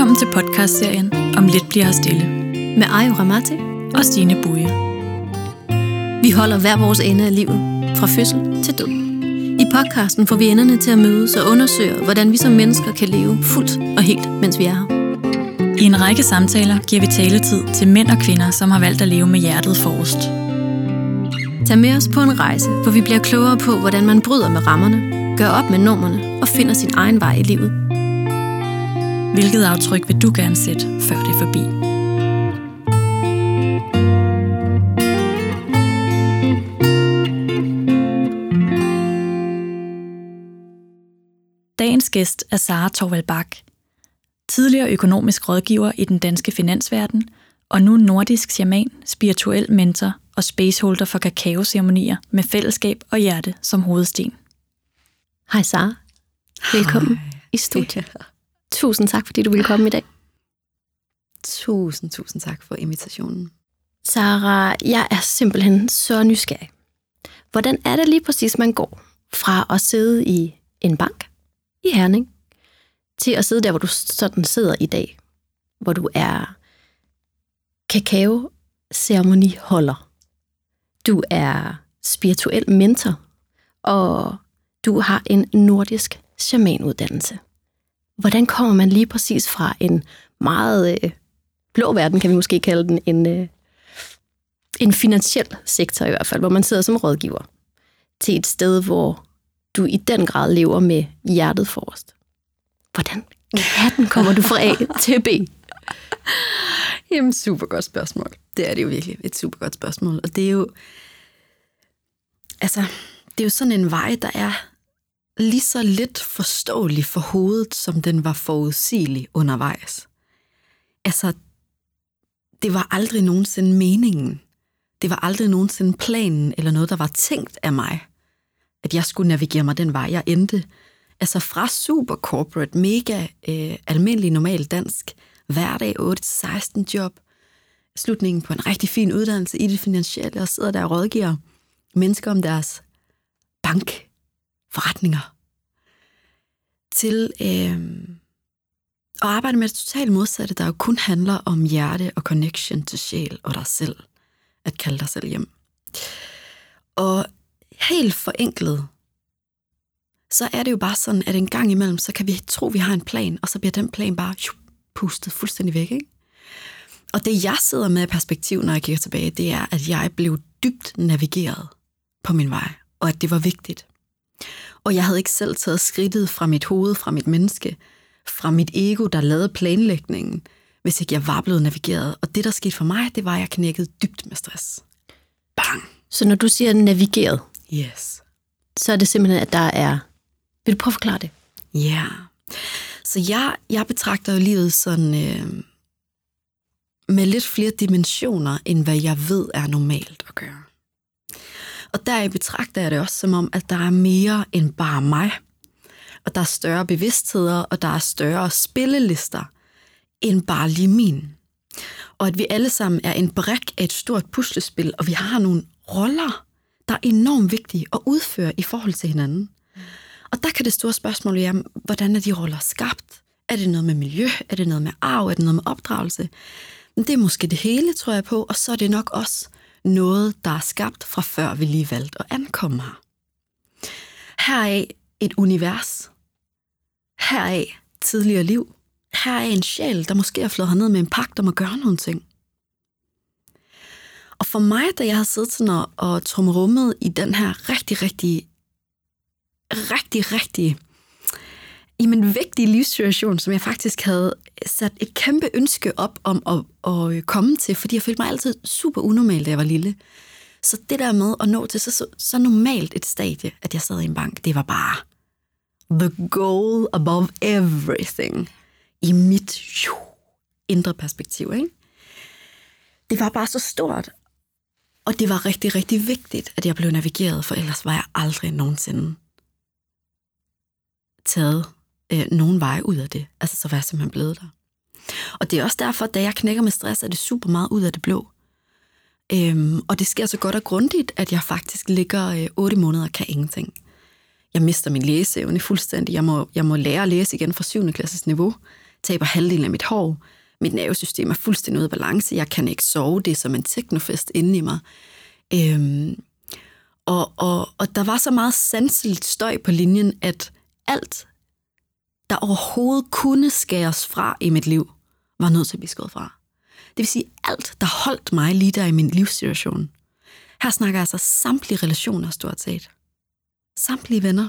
Velkommen til podcastserien Om lidt bliver her stille med Ayo Ramati og Stine Buje. Vi holder hver vores ende af livet, fra fødsel til død. I podcasten får vi enderne til at mødes og undersøge, hvordan vi som mennesker kan leve fuldt og helt, mens vi er her. I en række samtaler giver vi taletid til mænd og kvinder, som har valgt at leve med hjertet forrest. Tag med os på en rejse, hvor vi bliver klogere på, hvordan man bryder med rammerne, gør op med normerne og finder sin egen vej i livet. Hvilket aftryk vil du gerne sætte, før det er forbi? Dagens gæst er Sara Torvald Bak, tidligere økonomisk rådgiver i den danske finansverden, og nu nordisk shaman, spirituel mentor og spaceholder for kakaoceremonier med fællesskab og hjerte som hovedsten. Hej Sara. Velkommen Hej. i studiet. Tusind tak, fordi du ville komme i dag. Tusind, tusind tak for invitationen. Sara, jeg er simpelthen så nysgerrig. Hvordan er det lige præcis, man går fra at sidde i en bank i Herning, til at sidde der, hvor du sådan sidder i dag, hvor du er kakao-ceremoniholder. Du er spirituel mentor, og du har en nordisk shamanuddannelse. Hvordan kommer man lige præcis fra en meget øh, blå verden, kan vi måske kalde den, en, øh, en finansiel sektor i hvert fald, hvor man sidder som rådgiver, til et sted, hvor du i den grad lever med hjertet forrest. Hvordan katten kommer du fra A til B? Jamen, super godt spørgsmål. Det er det jo virkelig, et super godt spørgsmål. Og det er jo, altså, det er jo sådan en vej, der er lige så lidt forståelig for hovedet, som den var forudsigelig undervejs. Altså, det var aldrig nogensinde meningen. Det var aldrig nogensinde planen eller noget, der var tænkt af mig, at jeg skulle navigere mig den vej, jeg endte. Altså fra super corporate, mega øh, almindelig normal dansk, hverdag 8-16 job, slutningen på en rigtig fin uddannelse i det finansielle, og sidder der og rådgiver mennesker om deres bank forretninger, til øh, at arbejde med det totalt modsatte, der jo kun handler om hjerte og connection til sjæl og dig selv. At kalde dig selv hjem. Og helt forenklet, så er det jo bare sådan, at en gang imellem, så kan vi tro, vi har en plan, og så bliver den plan bare shup, pustet fuldstændig væk. Ikke? Og det jeg sidder med i perspektiv, når jeg kigger tilbage, det er, at jeg blev dybt navigeret på min vej, og at det var vigtigt. Og jeg havde ikke selv taget skridtet fra mit hoved, fra mit menneske, fra mit ego, der lavede planlægningen, hvis ikke jeg var blevet navigeret. Og det, der skete for mig, det var, at jeg knækkede dybt med stress. Bang! Så når du siger navigeret, Yes. så er det simpelthen, at der er... Vil du prøve at forklare det? Ja. Yeah. Så jeg, jeg betragter jo livet sådan øh, med lidt flere dimensioner, end hvad jeg ved er normalt at gøre. Og der betragter jeg det også som om, at der er mere end bare mig. Og der er større bevidstheder, og der er større spillelister end bare lige min. Og at vi alle sammen er en brik af et stort puslespil, og vi har nogle roller, der er enormt vigtige at udføre i forhold til hinanden. Og der kan det store spørgsmål være, hvordan er de roller skabt? Er det noget med miljø? Er det noget med arv? Er det noget med opdragelse? Men det er måske det hele, tror jeg på, og så er det nok også noget, der er skabt fra før vi lige valgte at ankomme her. Heraf et univers. Heraf tidligere liv. Her er en sjæl, der måske er flået ned med en pagt om at gøre nogle ting. Og for mig, da jeg har siddet sådan og, og trumrummet i den her rigtig, rigtig, rigtig, rigtig i min vigtige livssituation, som jeg faktisk havde sat et kæmpe ønske op om at, at øh, komme til, fordi jeg følte mig altid super unormal, da jeg var lille. Så det der med at nå til så, så, så normalt et stadie, at jeg sad i en bank, det var bare the goal above everything i mit jo, indre perspektiv. Ikke? Det var bare så stort, og det var rigtig, rigtig vigtigt, at jeg blev navigeret, for ellers var jeg aldrig nogensinde taget øh, nogen veje ud af det. Altså, så var jeg simpelthen blevet der. Og det er også derfor, da jeg knækker med stress, er det super meget ud af det blå. Øhm, og det sker så godt og grundigt, at jeg faktisk ligger øh, 8 måneder og kan ingenting. Jeg mister min læseevne fuldstændig. Jeg må, jeg må lære at læse igen fra 7. klasses niveau. taber halvdelen af mit hår, mit nervesystem er fuldstændig ude af balance, jeg kan ikke sove, det er som en teknofest inde i mig. Øhm, og, og, og der var så meget sanseligt støj på linjen, at alt, der overhovedet kunne skæres fra i mit liv, var nødt til at blive skåret fra. Det vil sige, alt, der holdt mig lige der i min livssituation. Her snakker jeg altså samtlige relationer stort set. Samtlige venner.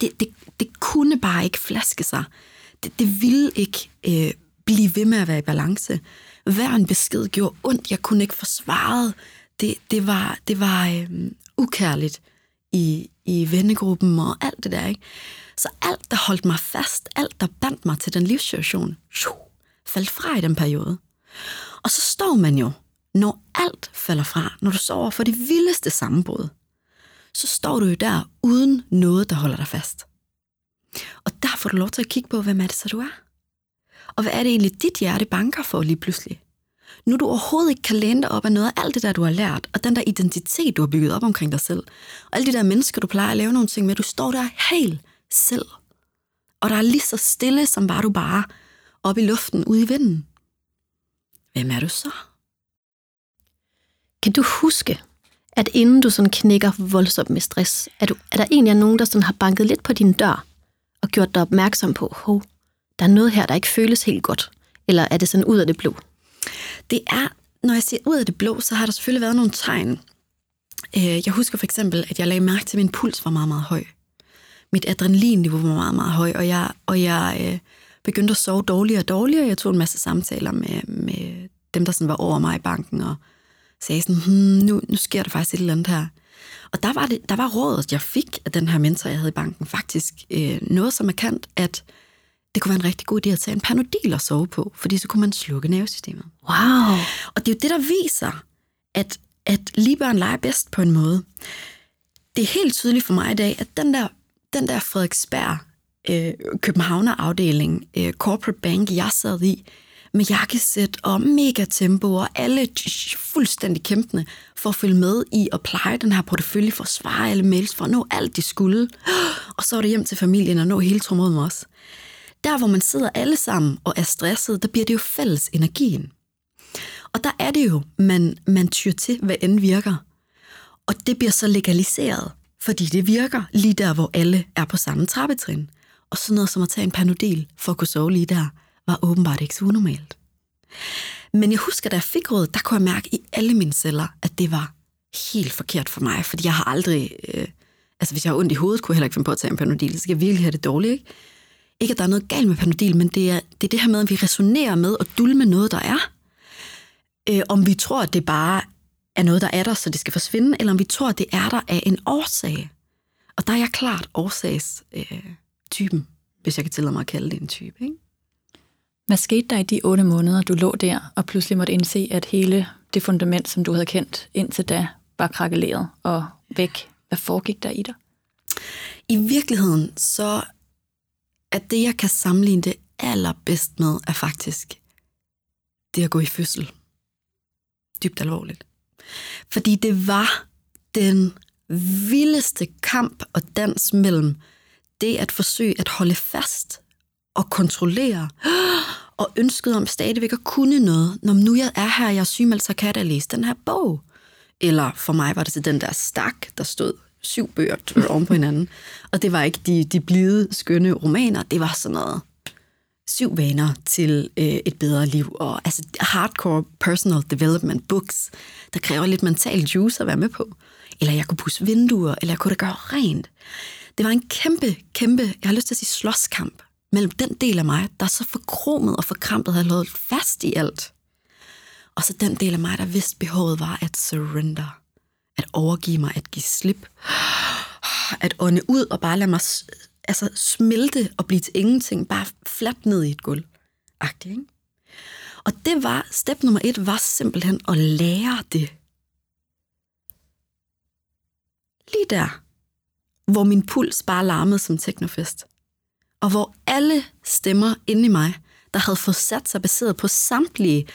Det, det, det kunne bare ikke flaske sig. Det, det ville ikke øh, blive ved med at være i balance. Hver en besked gjorde ondt. Jeg kunne ikke forsvare. Det, det var, det var øh, ukærligt i, i vennegruppen og alt det der. Ikke? Så alt, der holdt mig fast, alt, der bandt mig til den livssituation, faldt fra i den periode. Og så står man jo, når alt falder fra, når du sover for det vildeste sammenbrud, så står du jo der uden noget, der holder dig fast. Og der får du lov til at kigge på, hvem er det så du er? Og hvad er det egentlig, dit hjerte banker for lige pludselig? Nu du overhovedet ikke kan læne dig op af noget af alt det der, du har lært, og den der identitet, du har bygget op omkring dig selv, og alle de der mennesker, du plejer at lave nogle ting med, du står der helt selv. Og der er lige så stille, som var du bare op i luften ude i vinden. Hvem er du så? Kan du huske, at inden du sådan knækker voldsomt med stress, er, du, er der egentlig nogen, der sådan har banket lidt på din dør og gjort dig opmærksom på, hov, der er noget her, der ikke føles helt godt? Eller er det sådan ud af det blå? Det er, når jeg siger ud af det blå, så har der selvfølgelig været nogle tegn. Øh, jeg husker for eksempel, at jeg lagde mærke til, at min puls var meget, meget høj. Mit adrenalinniveau var meget, meget høj, og jeg, og jeg øh, begyndte at sove dårligere og dårligere. Jeg tog en masse samtaler med, med dem, der sådan var over mig i banken, og sagde sådan, hmm, nu, nu sker der faktisk et eller andet her. Og der var, det, der var rådet, jeg fik af den her mentor, jeg havde i banken, faktisk øh, noget så markant, at det kunne være en rigtig god idé at tage en panodil og sove på, fordi så kunne man slukke nervesystemet. Wow! Og det er jo det, der viser, at, at lige børn leger bedst på en måde. Det er helt tydeligt for mig i dag, at den der, den der Frederiksberg øh, Københavner-afdeling, øh, corporate bank, jeg sad i, med jakkesæt og mega tempo, og alle fuldstændig kæmpende for at følge med i at pleje den her portefølje, for at svare alle mails, for at nå alt, de skulle. Og så er det hjem til familien og nå hele trommet også. Der, hvor man sidder alle sammen og er stresset, der bliver det jo fælles energien. Og der er det jo, man, man tyr til, hvad end virker. Og det bliver så legaliseret, fordi det virker lige der, hvor alle er på samme trappetrin. Og sådan noget som at tage en panodil for at kunne sove lige der, var åbenbart ikke så unormalt. Men jeg husker, da jeg fik rådet, der kunne jeg mærke i alle mine celler, at det var helt forkert for mig, fordi jeg har aldrig... Øh, altså, hvis jeg har ondt i hovedet, kunne jeg heller ikke finde på at tage en panodil, så skal jeg virkelig have det dårligt, ikke? Ikke, at der er noget galt med Panodil, men det er, det er det her med, at vi resonerer med og dulme noget, der er. Øh, om vi tror, at det bare er noget, der er der, så det skal forsvinde, eller om vi tror, at det er der af en årsag. Og der er jeg klart årsagstypen, øh, hvis jeg kan tillade mig at kalde det en type. Ikke? Hvad skete der i de otte måneder, du lå der, og pludselig måtte indse, at hele det fundament, som du havde kendt indtil da, var krakeleret og væk? Hvad foregik der i dig? I virkeligheden, så at det, jeg kan sammenligne det allerbedst med, er faktisk det at gå i fødsel. Dybt alvorligt. Fordi det var den vildeste kamp og dans mellem det at forsøge at holde fast og kontrollere, og ønsket om stadigvæk at kunne noget. Når nu jeg er her, jeg er sygemeldt, så kan jeg da læse den her bog. Eller for mig var det til den der stak, der stod syv bøger oven på hinanden. Og det var ikke de, de blide, skønne romaner, det var sådan noget syv vaner til øh, et bedre liv, og altså hardcore personal development books, der kræver lidt mental juice at være med på. Eller jeg kunne pusse vinduer, eller jeg kunne da gøre rent. Det var en kæmpe, kæmpe, jeg har lyst til at sige slåskamp, mellem den del af mig, der så forkromet og forkrampet havde holdt fast i alt, og så den del af mig, der vidste behovet var at surrender at overgive mig, at give slip, at ånde ud og bare lade mig altså, smelte og blive til ingenting, bare fladt ned i et gulv. Agtigt, ikke? Og det var, step nummer et var simpelthen at lære det. Lige der, hvor min puls bare larmede som teknofest. Og hvor alle stemmer inde i mig, der havde fået sat sig baseret på samtlige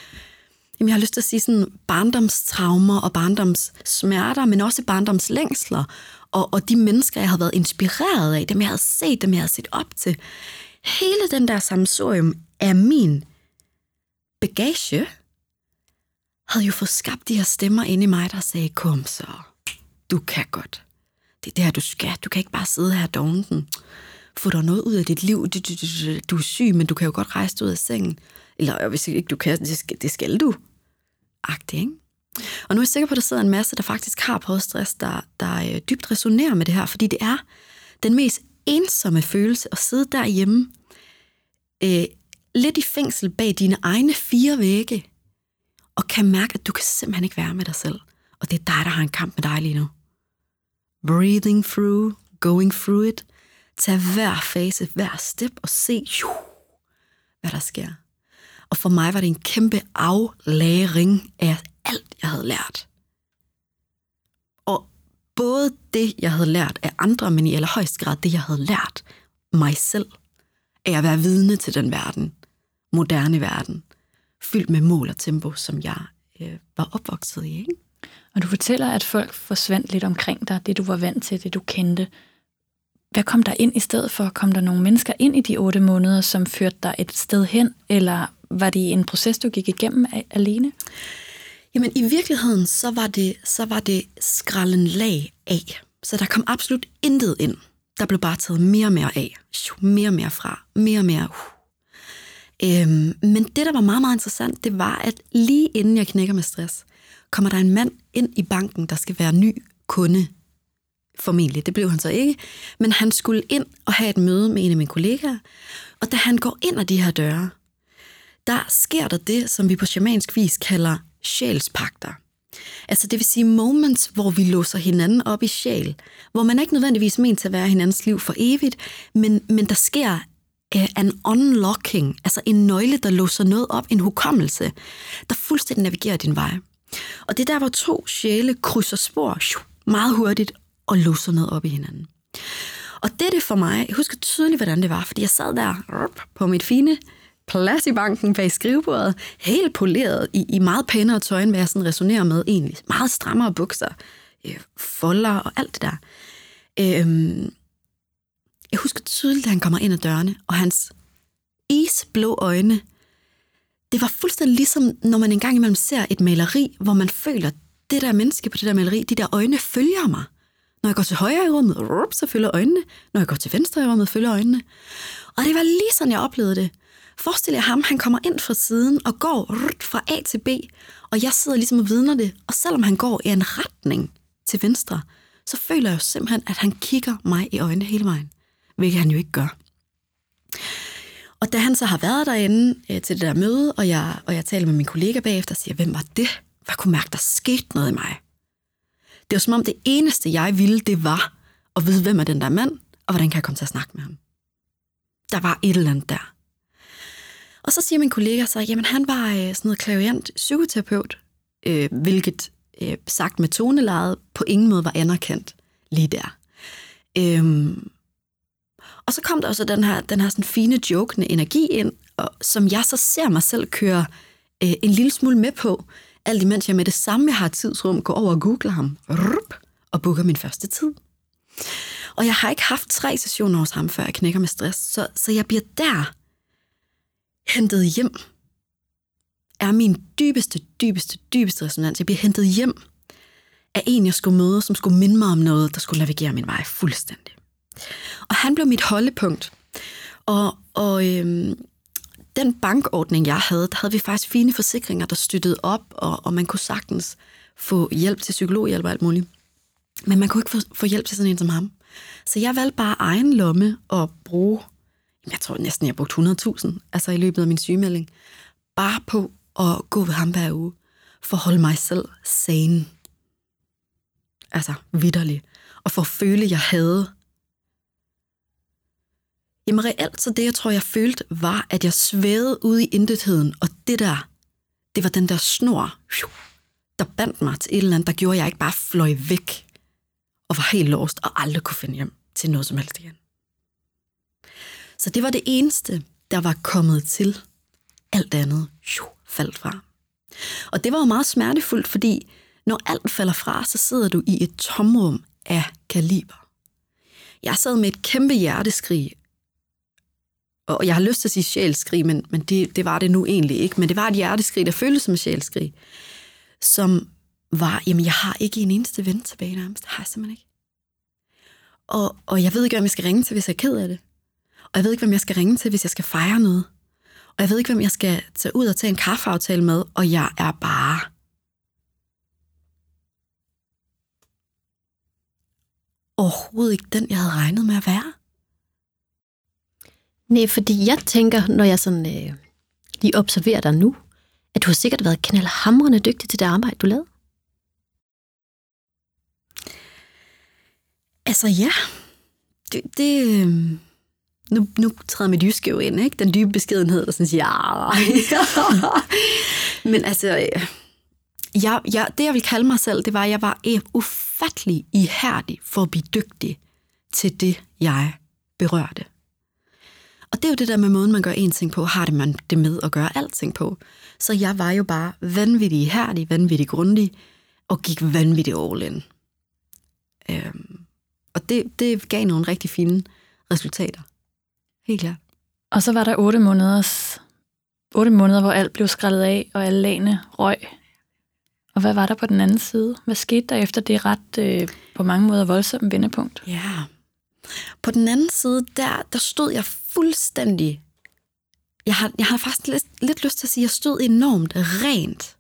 jamen jeg har lyst til at sige sådan barndomstraumer og barndomssmerter, men også barndomslængsler, og, og de mennesker, jeg havde været inspireret af, dem jeg havde set, dem jeg havde set op til, hele den der samsorium af min bagage, havde jo fået skabt de her stemmer inde i mig, der sagde, kom så, du kan godt. Det er det her, du skal. Du kan ikke bare sidde her dognten. Få dig noget ud af dit liv. Du, du, du, du er syg, men du kan jo godt rejse dig ud af sengen. Eller hvis ikke du kan, det skal, det skal du agtig ikke? Og nu er jeg sikker på, at der sidder en masse, der faktisk har poststress, der, der øh, dybt resonerer med det her, fordi det er den mest ensomme følelse at sidde derhjemme, øh, lidt i fængsel bag dine egne fire vægge, og kan mærke, at du kan simpelthen ikke være med dig selv. Og det er dig, der har en kamp med dig lige nu. Breathing through, going through it. Tag hver fase, hver step og se, hvad der sker. Og for mig var det en kæmpe aflæring af alt, jeg havde lært. Og både det, jeg havde lært af andre, men i allerhøjst grad det, jeg havde lært mig selv, af at være vidne til den verden, moderne verden, fyldt med mål og tempo, som jeg øh, var opvokset i. Ikke? Og du fortæller, at folk forsvandt lidt omkring dig, det du var vant til, det du kendte. Hvad kom der ind i stedet for? Kom der nogle mennesker ind i de otte måneder, som førte dig et sted hen, eller var det en proces, du gik igennem alene? Jamen i virkeligheden, så var det, så var det skralden lag af. Så der kom absolut intet ind. Der blev bare taget mere og mere af. Mere og mere fra. Mere og mere. Uh. Øhm, men det, der var meget, meget interessant, det var, at lige inden jeg knækker med stress, kommer der en mand ind i banken, der skal være ny kunde. Formentlig, det blev han så ikke. Men han skulle ind og have et møde med en af mine kollegaer. Og da han går ind ad de her døre, der sker der det, som vi på shamansk vis kalder sjælspakter. Altså det vil sige moments, hvor vi låser hinanden op i sjæl, hvor man er ikke nødvendigvis ment til at være hinandens liv for evigt, men, men der sker uh, en unlocking, altså en nøgle, der låser noget op, en hukommelse, der fuldstændig navigerer din vej. Og det er der, hvor to sjæle krydser spor meget hurtigt og lusser noget op i hinanden. Og det det for mig, jeg husker tydeligt, hvordan det var, fordi jeg sad der på mit fine plads i banken bag skrivebordet, helt poleret i, i meget pænere tøj, end hvad jeg sådan resonerer med egentlig. Meget strammere bukser, øh, folder og alt det der. Øhm, jeg husker tydeligt, at han kommer ind ad dørene, og hans isblå øjne, det var fuldstændig ligesom, når man engang imellem ser et maleri, hvor man føler, det der menneske på det der maleri, de der øjne følger mig. Når jeg går til højre i rummet, så følger øjnene. Når jeg går til venstre i rummet, følger øjnene. Og det var lige sådan, jeg oplevede det. Forestil jer ham, han kommer ind fra siden og går fra A til B, og jeg sidder ligesom og vidner det. Og selvom han går i en retning til venstre, så føler jeg jo simpelthen, at han kigger mig i øjnene hele vejen. Hvilket han jo ikke gør. Og da han så har været derinde øh, til det der møde, og jeg, og jeg taler med min kollega bagefter og siger, hvem var det? Hvad kunne mærke, der skete noget i mig? Det var som om det eneste, jeg ville, det var at vide, hvem er den der mand, og hvordan kan jeg komme til at snakke med ham. Der var et eller andet der. Og så siger min kollega så, jamen han var øh, sådan noget klaviant psykoterapeut, øh, hvilket øh, sagt med tonelejet på ingen måde var anerkendt lige der. Øhm, og så kom der også den her, den her sådan fine, jokende energi ind, og, som jeg så ser mig selv køre øh, en lille smule med på, alt imens jeg med det samme, jeg har tidsrum, går over og googler ham, rup, og booker min første tid. Og jeg har ikke haft tre sessioner hos ham, før jeg knækker med stress, så, så jeg bliver der hentet hjem, er min dybeste, dybeste, dybeste resonans. Jeg bliver hentet hjem af en, jeg skulle møde, som skulle minde mig om noget, der skulle navigere min vej fuldstændig. Og han blev mit holdepunkt. Og, og øhm, den bankordning, jeg havde, der havde vi faktisk fine forsikringer, der støttede op, og, og man kunne sagtens få hjælp til psykologhjælp og alt muligt. Men man kunne ikke få, få hjælp til sådan en som ham. Så jeg valgte bare egen lomme og bruge jeg tror næsten, jeg brugte 100.000 altså i løbet af min sygemelding, bare på at gå ved ham hver uge, for at holde mig selv sane. Altså vidderlig. Og for at føle, at jeg havde. Jamen reelt, så det, jeg tror, jeg følte, var, at jeg svævede ud i intetheden, og det der, det var den der snor, der bandt mig til et eller andet, der gjorde, at jeg ikke bare fløj væk, og var helt låst, og aldrig kunne finde hjem til noget som helst igen. Så det var det eneste, der var kommet til. Alt andet jo, faldt fra. Og det var jo meget smertefuldt, fordi når alt falder fra, så sidder du i et tomrum af kaliber. Jeg sad med et kæmpe hjerteskrig og jeg har lyst til at sige sjælskrig, men, men det, det var det nu egentlig ikke, men det var et hjerteskrig, der føltes som et sjælskrig, som var, jamen jeg har ikke en eneste ven tilbage nærmest, det har jeg simpelthen ikke. Og, og jeg ved ikke, hvem jeg skal ringe til, hvis jeg er ked af det. Og jeg ved ikke, hvem jeg skal ringe til, hvis jeg skal fejre noget. Og jeg ved ikke, hvem jeg skal tage ud og tage en kaffeaftale med, og jeg er bare... overhovedet ikke den, jeg havde regnet med at være. Nej, fordi jeg tænker, når jeg sådan øh, lige observerer dig nu, at du har sikkert været knaldhamrende dygtig til det arbejde, du lavede. Altså ja, det, det øhm, nu, nu træder mit jyske jo ind, ikke? Den dybe beskedenhed, der sådan siger, ja. Men altså, øh, jeg, jeg, det jeg vil kalde mig selv, det var, at jeg var øh, ufattelig ihærdig for at blive dygtig til det, jeg berørte. Og det er jo det der med måden, man gør en ting på, har det man det med at gøre alting på. Så jeg var jo bare vanvittig ihærdig, vanvittig grundig, og gik vanvittigt all in. Øhm, og det, det gav nogle rigtig fine resultater. Helt klart. Og så var der otte måneders, otte måneder, hvor alt blev skrællet af, og alle lagene røg. Og hvad var der på den anden side? Hvad skete der efter det ret øh, på mange måder voldsomme vendepunkt? Ja. På den anden side, der, der stod jeg fuldstændig... Jeg har, jeg har faktisk lidt, lidt lyst til at sige, at jeg stod enormt rent.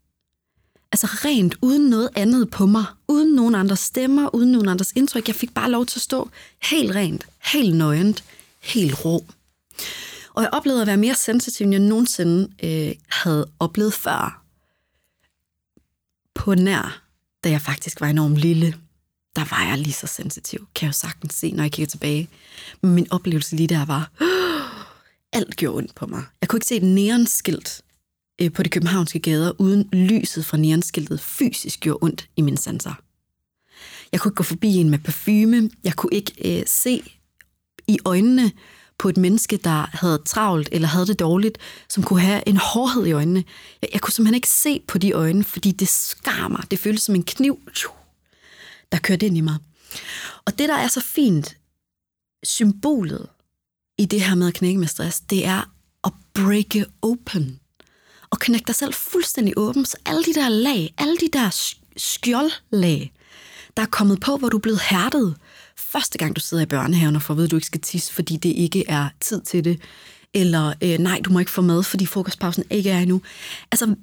Altså rent, uden noget andet på mig. Uden nogen andres stemmer, uden nogen andres indtryk. Jeg fik bare lov til at stå helt rent, helt nøgent, helt rå. Og jeg oplevede at være mere sensitiv, end jeg nogensinde øh, havde oplevet før. På nær, da jeg faktisk var enormt lille, der var jeg lige så sensitiv, kan jeg jo sagtens se, når jeg kigger tilbage. Men min oplevelse lige der var, alt gjorde ondt på mig. Jeg kunne ikke se et neonskilt øh, på de københavnske gader, uden lyset fra neonskiltet fysisk gjorde ondt i mine sanser. Jeg kunne ikke gå forbi en med parfume. Jeg kunne ikke øh, se i øjnene på et menneske, der havde travlt eller havde det dårligt, som kunne have en hårdhed i øjnene. Jeg, jeg kunne simpelthen ikke se på de øjne, fordi det skar mig. Det føltes som en kniv, der kørte ind i mig. Og det, der er så fint, symbolet i det her med at knække med stress, det er at break it open. Og knække dig selv fuldstændig åben, så alle de der lag, alle de der skjoldlag, der er kommet på, hvor du er blevet hærdet, første gang du sidder i børnehaven og får at vide, at du ikke skal tisse, fordi det ikke er tid til det, eller øh, nej, du må ikke få mad, fordi frokostpausen ikke er endnu. Altså,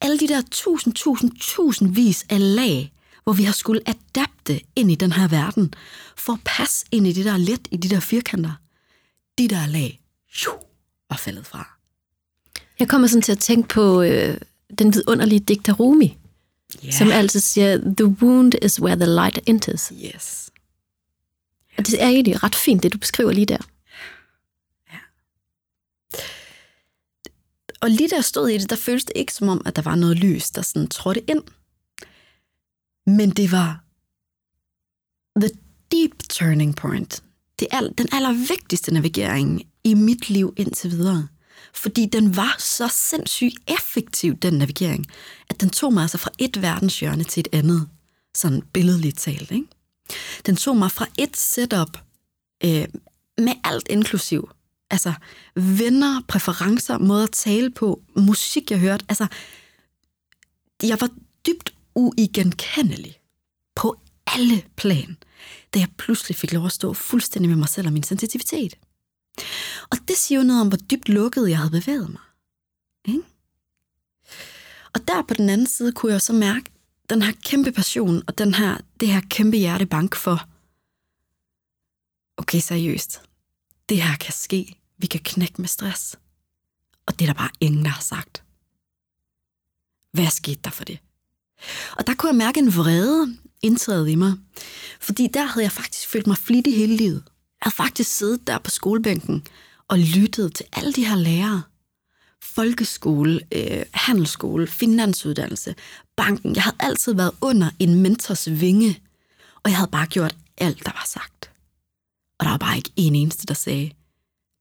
alle de der tusind, tusind, tusindvis af lag, hvor vi har skulle adapte ind i den her verden, for at passe ind i det, der er let i de der firkanter. De der lag, jo, var faldet fra. Jeg kommer sådan til at tænke på øh, den vidunderlige digter Rumi, yeah. som altid siger, the wound is where the light enters. Yes. Og det er egentlig ret fint, det du beskriver lige der. Ja. Og lige der stod i det, der føltes det ikke som om, at der var noget lys, der sådan trådte ind. Men det var the deep turning point. Det er den allervigtigste navigering i mit liv indtil videre. Fordi den var så sindssygt effektiv, den navigering, at den tog mig altså fra et verdenshjørne til et andet. Sådan billedligt talt, ikke? Den tog mig fra et setup øh, med alt inklusiv. Altså venner, præferencer, måder at tale på, musik, jeg hørte. Altså, jeg var dybt uigenkendelig på alle plan, da jeg pludselig fik lov at stå fuldstændig med mig selv og min sensitivitet. Og det siger jo noget om, hvor dybt lukket jeg havde bevæget mig. Ikke? Og der på den anden side kunne jeg så mærke den her kæmpe passion og den her, det her kæmpe hjertebank for, okay, seriøst, det her kan ske. Vi kan knække med stress. Og det er der bare ingen, der har sagt. Hvad skete der for det? Og der kunne jeg mærke en vrede indtræde i mig. Fordi der havde jeg faktisk følt mig flittig hele livet. Jeg havde faktisk siddet der på skolebænken og lyttet til alle de her lærere. Folkeskole, øh, handelsskole, finansuddannelse, banken. Jeg havde altid været under en mentors vinge, og jeg havde bare gjort alt, der var sagt. Og der var bare ikke en eneste, der sagde,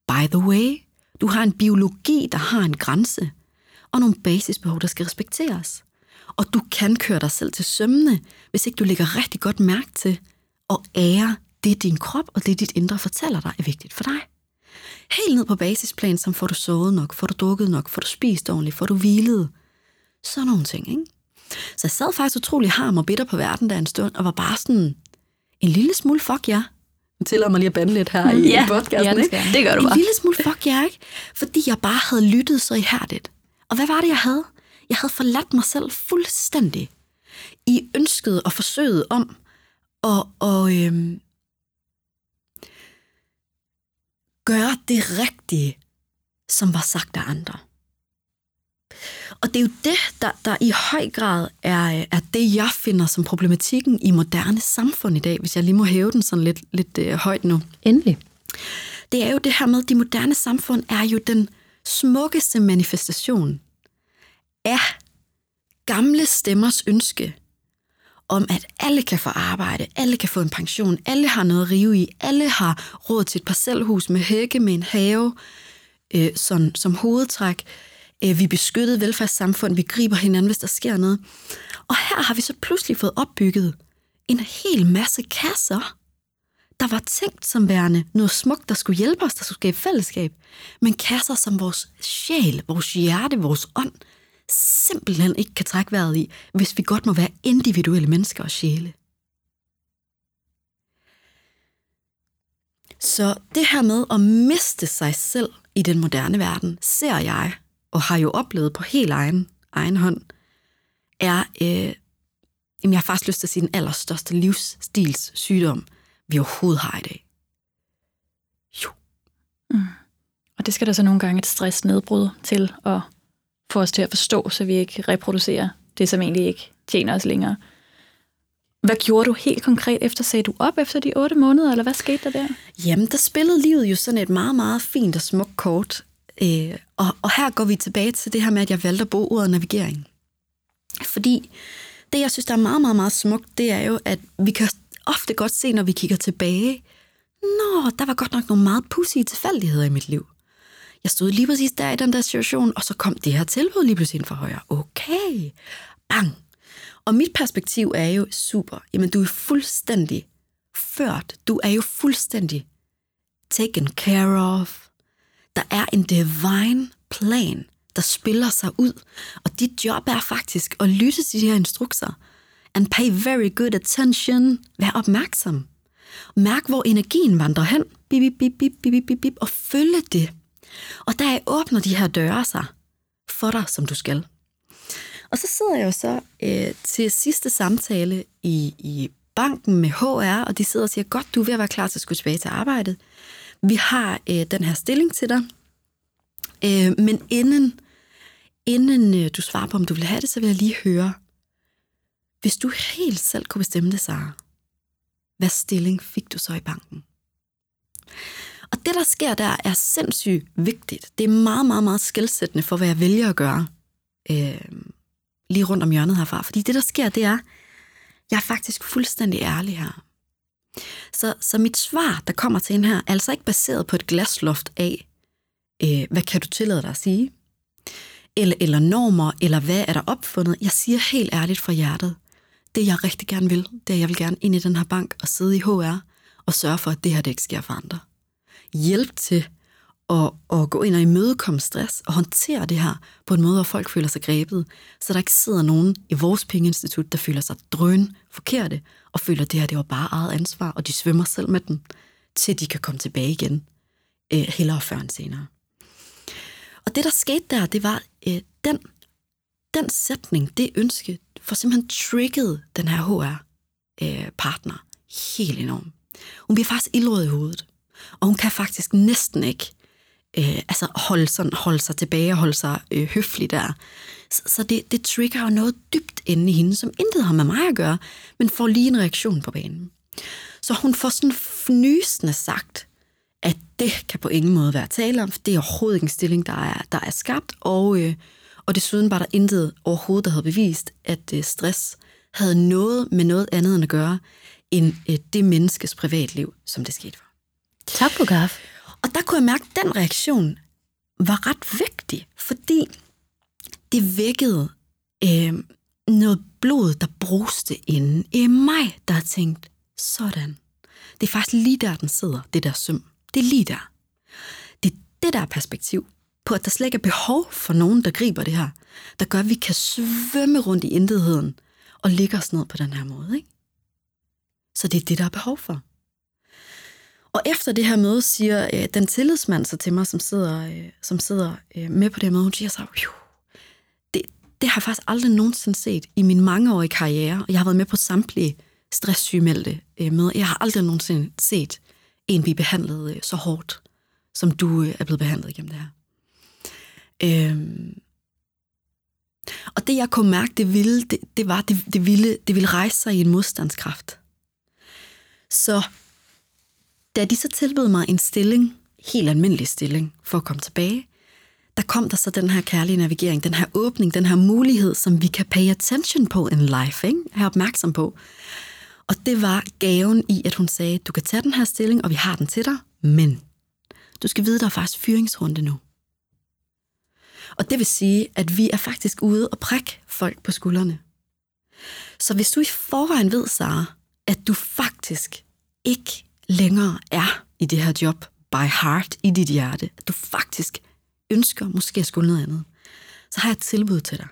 by the way, du har en biologi, der har en grænse, og nogle basisbehov, der skal respekteres. Og du kan køre dig selv til sømne, hvis ikke du lægger rigtig godt mærke til og ære det, din krop og det, dit indre fortæller dig, er vigtigt for dig. Helt ned på basisplan, som får du sovet nok, får du drukket nok, får du spist ordentligt, får du hvilet. Sådan nogle ting, ikke? Så jeg sad faktisk utrolig harm og bitter på verden der en stund, og var bare sådan en lille smule fuck ja. Jeg tillader mig lige at bande lidt her i, Ja, podcasten, ja, det ikke? det gør du En bare. lille smule fuck ja, ikke? Fordi jeg bare havde lyttet så ihærdigt. Og hvad var det, jeg havde? Jeg havde forladt mig selv fuldstændig i ønsket og forsøget om at, og, øhm, gøre det rigtige, som var sagt af andre. Og det er jo det, der, der i høj grad er, er det, jeg finder som problematikken i moderne samfund i dag, hvis jeg lige må hæve den sådan lidt, lidt øh, højt nu. Endelig. Det er jo det her med, at de moderne samfund er jo den smukkeste manifestation er gamle stemmers ønske om, at alle kan få arbejde, alle kan få en pension, alle har noget at rive i, alle har råd til et parcelhus med hække, med en have, øh, sådan, som hovedtræk. Øh, vi er beskyttet velfærdssamfund, vi griber hinanden, hvis der sker noget. Og her har vi så pludselig fået opbygget en hel masse kasser, der var tænkt som værende noget smukt, der skulle hjælpe os, der skulle skabe fællesskab, men kasser som vores sjæl, vores hjerte, vores ånd, simpelthen ikke kan trække vejret i, hvis vi godt må være individuelle mennesker og sjæle. Så det her med at miste sig selv i den moderne verden, ser jeg, og har jo oplevet på helt egen, egen hånd, er, øh, jamen jeg har faktisk lyst til at sige, den allerstørste livsstils sygdom, vi overhovedet har i dag. Jo. Mm. Og det skal der så nogle gange et stressnedbrud til at få os til at forstå, så vi ikke reproducerer det, som egentlig ikke tjener os længere. Hvad gjorde du helt konkret efter? Sagde du op efter de otte måneder, eller hvad skete der der? Jamen, der spillede livet jo sådan et meget, meget fint og smukt kort. Øh, og, og her går vi tilbage til det her med, at jeg valgte at bruge ordet navigering. Fordi det, jeg synes, der er meget, meget, meget smukt, det er jo, at vi kan ofte godt se, når vi kigger tilbage, Nå, der var godt nok nogle meget pussige tilfældigheder i mit liv. Jeg stod lige præcis der i den der situation, og så kom det her tilbud lige pludselig ind fra højre. Okay, bang. Og mit perspektiv er jo super. Jamen, du er fuldstændig ført. Du er jo fuldstændig taken care of. Der er en divine plan, der spiller sig ud. Og dit job er faktisk at lytte til de her instrukser. And pay very good attention. Vær opmærksom. Mærk, hvor energien vandrer hen. Bip, bip, bip, bip, bip, bip, bip, og følge det. Og der åbner de her døre sig for dig, som du skal. Og så sidder jeg jo så øh, til sidste samtale i, i banken med HR, og de sidder og siger, godt, du er ved at være klar til at skulle tilbage til arbejdet. Vi har øh, den her stilling til dig. Øh, men inden, inden øh, du svarer på, om du vil have det, så vil jeg lige høre, hvis du helt selv kunne bestemme det, Sara, hvad stilling fik du så i banken? Og det, der sker der, er sindssygt vigtigt. Det er meget, meget, meget skældsættende for, hvad jeg vælger at gøre øh, lige rundt om hjørnet herfra. Fordi det, der sker, det er, jeg er faktisk fuldstændig ærlig her. Så, så mit svar, der kommer til en her, er altså ikke baseret på et glasloft af, øh, hvad kan du tillade dig at sige? Eller, eller normer, eller hvad er der opfundet? Jeg siger helt ærligt fra hjertet, det jeg rigtig gerne vil, det er, at jeg vil gerne ind i den her bank og sidde i HR og sørge for, at det her det ikke sker for andre. Hjælp til at, at gå ind og imødekomme stress og håndtere det her på en måde, hvor folk føler sig grebet, så der ikke sidder nogen i vores pengeinstitut, der føler sig drøn forkerte og føler, at det her det var bare eget ansvar, og de svømmer selv med den, til de kan komme tilbage igen, øh, hellere før end senere. Og det, der skete der, det var øh, den, den sætning, det ønske, for simpelthen trigget den her HR-partner øh, helt enormt. Hun bliver faktisk ildrød i hovedet, og hun kan faktisk næsten ikke øh, altså holde, sådan, holde sig tilbage og holde sig øh, høflig der. Så, så det, det trigger jo noget dybt inde i hende, som intet har med mig at gøre, men får lige en reaktion på banen. Så hun får sådan fnysende sagt, at det kan på ingen måde være tale om, for det er overhovedet ikke en stilling, der er, der er skabt, og, øh, og desuden var der intet overhovedet, der havde bevist, at øh, stress havde noget med noget andet end at gøre, end øh, det menneskes privatliv, som det skete for. Tak på gaf. Og der kunne jeg mærke, at den reaktion var ret vigtig, fordi det vækkede øh, noget blod, der bruste inden i mig, der har tænkt, sådan. Det er faktisk lige der, den sidder, det der søm. Det er lige der. Det er det der perspektiv på, at der slet ikke er behov for nogen, der griber det her, der gør, at vi kan svømme rundt i intetheden og ligge os ned på den her måde. Ikke? Så det er det, der er behov for. Og efter det her møde siger øh, den tillidsmand så til mig, som sidder, øh, som sidder øh, med på det her møde, hun siger så, det, det har jeg faktisk aldrig nogensinde set i min mangeårige karriere, og jeg har været med på samtlige stresssygemeldte øh, møder. Jeg har aldrig nogensinde set en blive behandlet øh, så hårdt, som du øh, er blevet behandlet igennem det her. Øhm. Og det jeg kunne mærke, det ville, det, det var, det, det, ville, det ville rejse sig i en modstandskraft. Så da de så tilbød mig en stilling, helt almindelig stilling, for at komme tilbage, der kom der så den her kærlige navigering, den her åbning, den her mulighed, som vi kan pay attention på in life, ikke? have opmærksom på. Og det var gaven i, at hun sagde, du kan tage den her stilling, og vi har den til dig, men du skal vide, der er faktisk fyringsrunde nu. Og det vil sige, at vi er faktisk ude og prikke folk på skuldrene. Så hvis du i forvejen ved, Sara, at du faktisk ikke længere er i det her job by heart i dit hjerte, at du faktisk ønsker måske at skulle noget andet, så har jeg et tilbud til dig.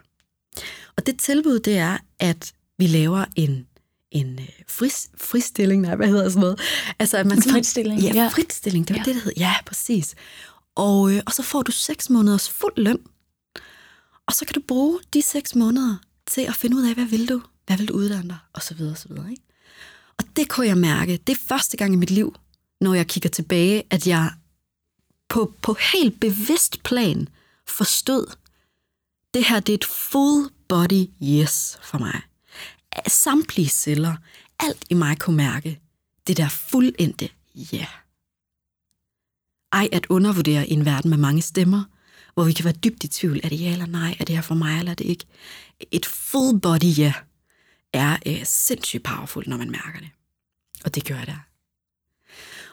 Og det tilbud, det er, at vi laver en en øh, fris, fristilling, nej, hvad hedder sådan noget? Altså, at man en fritstilling. Ja, ja, fritstilling, det var ja. det, der hed. Ja, præcis. Og, øh, og så får du seks måneders fuld løn. Og så kan du bruge de seks måneder til at finde ud af, hvad vil du? Hvad vil du uddanne dig? Og så videre, og så videre. Ikke? Og det kunne jeg mærke. Det er første gang i mit liv, når jeg kigger tilbage, at jeg på, på helt bevidst plan forstod, det her det er et full body yes for mig samtlige celler, alt i mig kunne mærke det der fuldendte ja. Yeah. Ej at undervurdere en verden med mange stemmer, hvor vi kan være dybt i tvivl, er det ja eller nej, er det her for mig eller er det ikke. Et full body ja er øh, sindssygt powerful, når man mærker det. Og det gør jeg der.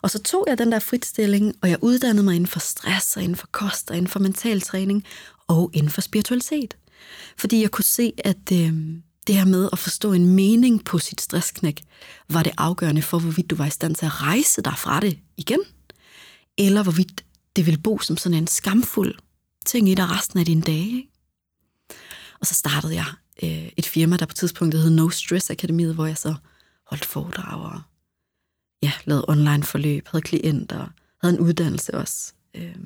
Og så tog jeg den der fritstilling, og jeg uddannede mig inden for stress, og inden for kost, og inden for mental træning, og inden for spiritualitet. Fordi jeg kunne se, at øh, det her med at forstå en mening på sit stressknæk, var det afgørende for, hvorvidt du var i stand til at rejse dig fra det igen, eller hvorvidt det ville bo som sådan en skamfuld ting i dig resten af dine dage. Ikke? Og så startede jeg øh, et firma, der på tidspunktet hed No Stress Akademiet, hvor jeg så holdt foredrag og ja, lavede online forløb, havde klienter, havde en uddannelse også øh,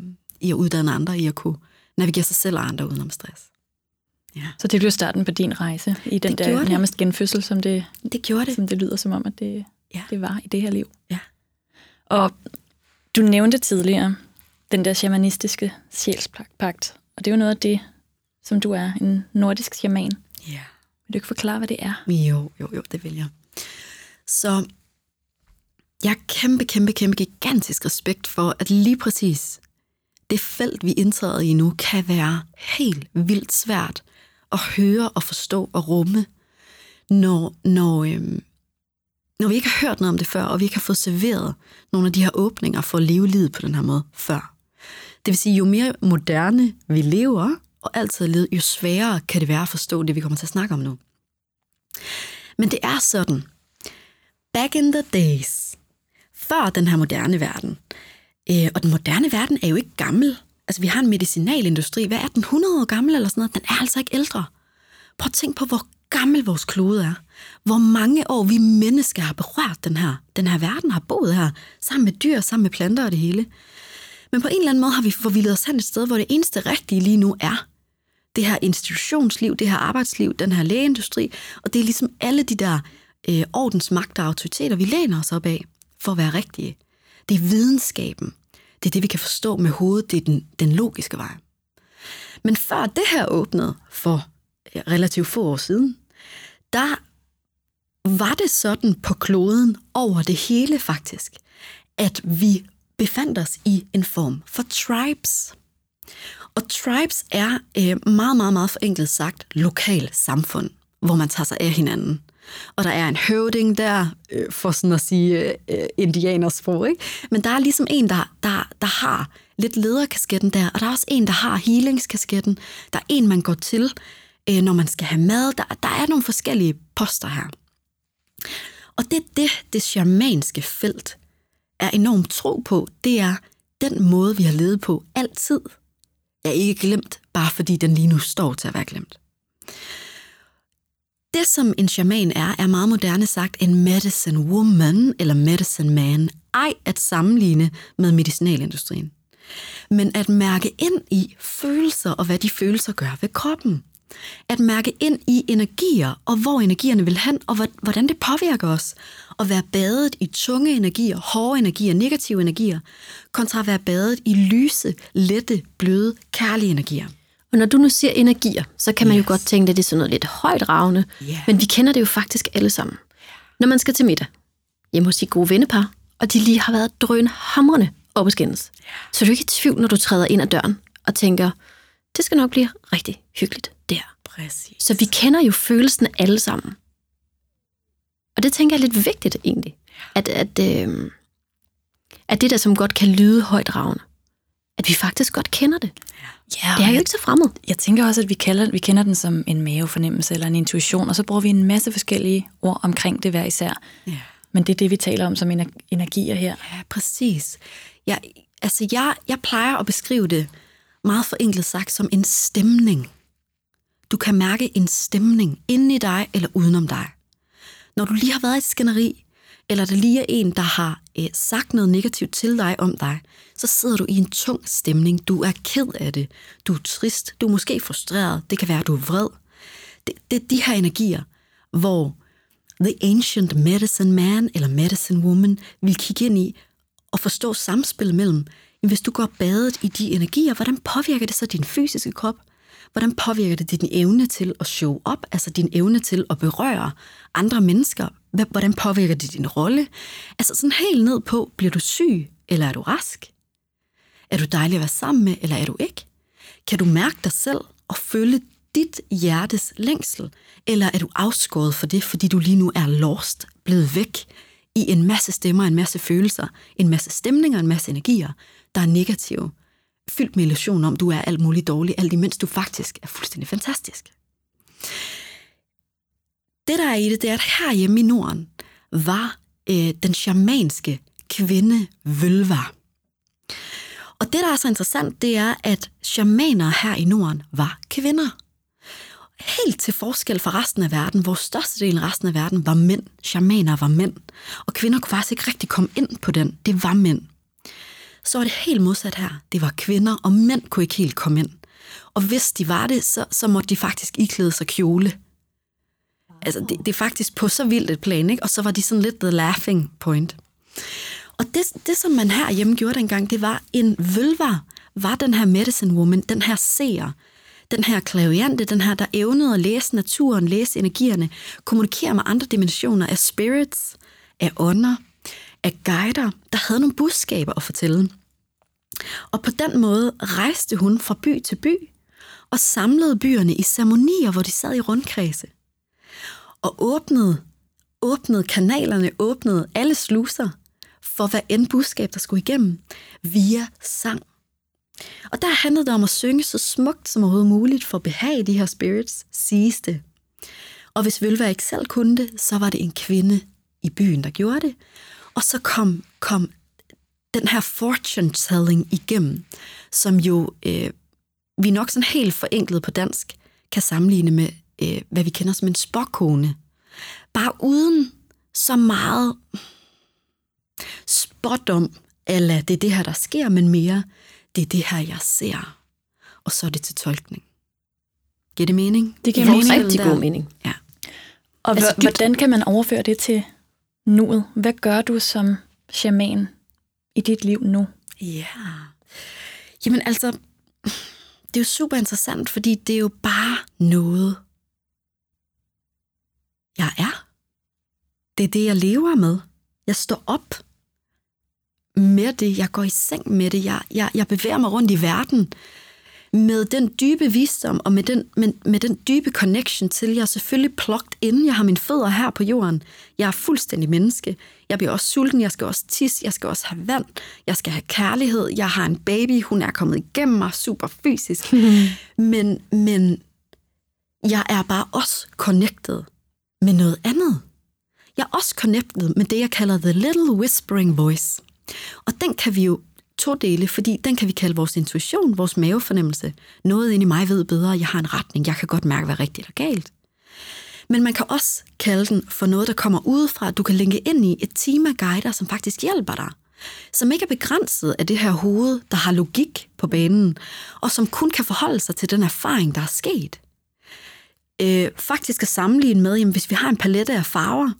i at uddanne andre i at kunne navigere sig selv og andre udenom stress. Ja. Så det blev starten på din rejse i den det der nærmest genfødsel, som det, det, gjorde det. som det lyder som om, at det, ja. det var i det her liv. Ja. Og du nævnte tidligere den der shamanistiske sjælspagt, og det er jo noget af det, som du er, en nordisk shaman. Ja. Vil du ikke forklare, hvad det er? Jo, jo, jo, det vil jeg. Så jeg har kæmpe, kæmpe, kæmpe gigantisk respekt for, at lige præcis det felt, vi indtræder i nu, kan være helt vildt svært at høre og forstå og rumme, når, når, øhm, når vi ikke har hørt noget om det før, og vi ikke har fået serveret nogle af de her åbninger for at leve livet på den her måde før. Det vil sige, jo mere moderne vi lever, og altid levet, jo sværere kan det være at forstå det, vi kommer til at snakke om nu. Men det er sådan, back in the days, før den her moderne verden, øh, og den moderne verden er jo ikke gammel, Altså, vi har en medicinalindustri. Hvad er den? 100 år gammel eller sådan noget? Den er altså ikke ældre. Prøv at tænk på, hvor gammel vores klode er. Hvor mange år vi mennesker har berørt den her. Den her verden har boet her, sammen med dyr, sammen med planter og det hele. Men på en eller anden måde har vi forvildet os hen et sted, hvor det eneste rigtige lige nu er det her institutionsliv, det her arbejdsliv, den her lægeindustri, og det er ligesom alle de der øh, ordensmagter og autoriteter, vi læner os op af for at være rigtige. Det er videnskaben, det er det, vi kan forstå med hovedet. Det er den, den logiske vej. Men før det her åbnede for relativt få år siden, der var det sådan på kloden over det hele faktisk, at vi befandt os i en form for tribes. Og tribes er øh, meget, meget, meget forenklet sagt lokal samfund, hvor man tager sig af hinanden og der er en høvding der, øh, for sådan at sige øh, øh indianersprog, ikke? Men der er ligesom en, der, der, der har lidt lederkasketten der, og der er også en, der har healingskasketten. Der er en, man går til, øh, når man skal have mad. Der, der er nogle forskellige poster her. Og det det, det shamanske felt er enormt tro på, det er den måde, vi har levet på altid, er ikke glemt, bare fordi den lige nu står til at være glemt. Det, som en shaman er, er meget moderne sagt en medicine woman eller medicine man. Ej at sammenligne med medicinalindustrien. Men at mærke ind i følelser og hvad de følelser gør ved kroppen. At mærke ind i energier og hvor energierne vil hen og hvordan det påvirker os. At være badet i tunge energier, hårde energier, negative energier, kontra at være badet i lyse, lette, bløde, kærlige energier. Og når du nu siger energier, så kan man yes. jo godt tænke, at det er sådan noget lidt højt ravne. Yeah. Men vi kender det jo faktisk alle sammen. Når man skal til middag, hjemme hos de gode vennepar, og de lige har været drønhamrende op at skændes, yeah. så er du ikke i tvivl, når du træder ind ad døren og tænker, det skal nok blive rigtig hyggeligt. Præcis. Så vi kender jo følelsen alle sammen. Og det tænker jeg er lidt vigtigt egentlig. At, at, øh, at det der, som godt kan lyde højt ravne, at vi faktisk godt kender det. Ja, det er jo ikke så fremmed. Jeg tænker også, at vi, kalder, vi kender den som en mavefornemmelse eller en intuition, og så bruger vi en masse forskellige ord omkring det hver især. Ja. Men det er det, vi taler om som energier her. Ja, præcis. Jeg, altså, jeg, jeg plejer at beskrive det meget forenklet sagt som en stemning. Du kan mærke en stemning inden i dig eller udenom dig. Når du lige har været i et skænderi, eller der lige er en, der har øh, sagt noget negativt til dig om dig, så sidder du i en tung stemning. Du er ked af det. Du er trist. Du er måske frustreret. Det kan være, at du er vred. Det, det er de her energier, hvor The Ancient Medicine Man eller Medicine Woman vil kigge ind i og forstå samspillet mellem, hvis du går badet i de energier, hvordan påvirker det så din fysiske krop? Hvordan påvirker det din evne til at show op, altså din evne til at berøre andre mennesker? Hvordan påvirker det din rolle? Altså sådan helt ned på, bliver du syg, eller er du rask? Er du dejlig at være sammen med, eller er du ikke? Kan du mærke dig selv og føle dit hjertes længsel, eller er du afskåret for det, fordi du lige nu er lost, blevet væk i en masse stemmer, en masse følelser, en masse stemninger, en masse energier, der er negative, fyldt med illusion om, du er alt muligt dårlig, alt imens du faktisk er fuldstændig fantastisk. Det, der er i det, det er, at herhjemme i Norden var øh, den shamanske kvinde Vølva. Og det, der er så interessant, det er, at shamaner her i Norden var kvinder. Helt til forskel fra resten af verden, hvor størstedelen af resten af verden var mænd. Shamaner var mænd. Og kvinder kunne faktisk ikke rigtig komme ind på den. Det var mænd så var det helt modsat her. Det var kvinder, og mænd kunne ikke helt komme ind. Og hvis de var det, så, så måtte de faktisk iklæde sig kjole. Altså, det, det er faktisk på så vildt et plan, ikke? Og så var de sådan lidt the laughing point. Og det, det, som man her hjemme gjorde dengang, det var en vølvar, var den her medicine woman, den her seer, den her klaviante, den her, der evnede at læse naturen, læse energierne, kommunikere med andre dimensioner af spirits, af ånder, af guider, der havde nogle budskaber at fortælle. Og på den måde rejste hun fra by til by og samlede byerne i ceremonier, hvor de sad i rundkredse. Og åbnede, åbnede kanalerne, åbnede alle sluser for hvad end budskab, der skulle igennem, via sang. Og der handlede det om at synge så smukt som overhovedet muligt for at behage de her spirits, siges det. Og hvis Vølva ikke selv kunne det, så var det en kvinde i byen, der gjorde det. Og så kom, kom den her fortune telling igennem, som jo øh, vi nok sådan helt forenklet på dansk kan sammenligne med, øh, hvad vi kender som en spåkone. Bare uden så meget spot om, eller det er det her, der sker, men mere, det er det her, jeg ser. Og så er det til tolkning. Giver det mening? Det giver mening. rigtig god mening. Ja. Og altså, hvordan kan man overføre det til nuet. Hvad gør du som shaman i dit liv nu? Ja, jamen altså, det er jo super interessant, fordi det er jo bare noget, jeg er. Det er det, jeg lever med. Jeg står op med det. Jeg går i seng med det. Jeg, jeg, jeg bevæger mig rundt i verden med den dybe visdom og med den, med, med den dybe connection til, jeg er selvfølgelig plugged ind. Jeg har mine fødder her på jorden. Jeg er fuldstændig menneske. Jeg bliver også sulten. Jeg skal også tisse. Jeg skal også have vand. Jeg skal have kærlighed. Jeg har en baby. Hun er kommet igennem mig super fysisk. men, men jeg er bare også connected med noget andet. Jeg er også connected med det, jeg kalder the little whispering voice. Og den kan vi jo to dele, fordi den kan vi kalde vores intuition, vores mavefornemmelse. Noget inde i mig ved bedre, jeg har en retning, jeg kan godt mærke, hvad rigtigt og galt. Men man kan også kalde den for noget, der kommer udefra, du kan linke ind i et team af guider, som faktisk hjælper dig. Som ikke er begrænset af det her hoved, der har logik på banen, og som kun kan forholde sig til den erfaring, der er sket. Øh, faktisk at sammenligne med, jamen, hvis vi har en palette af farver,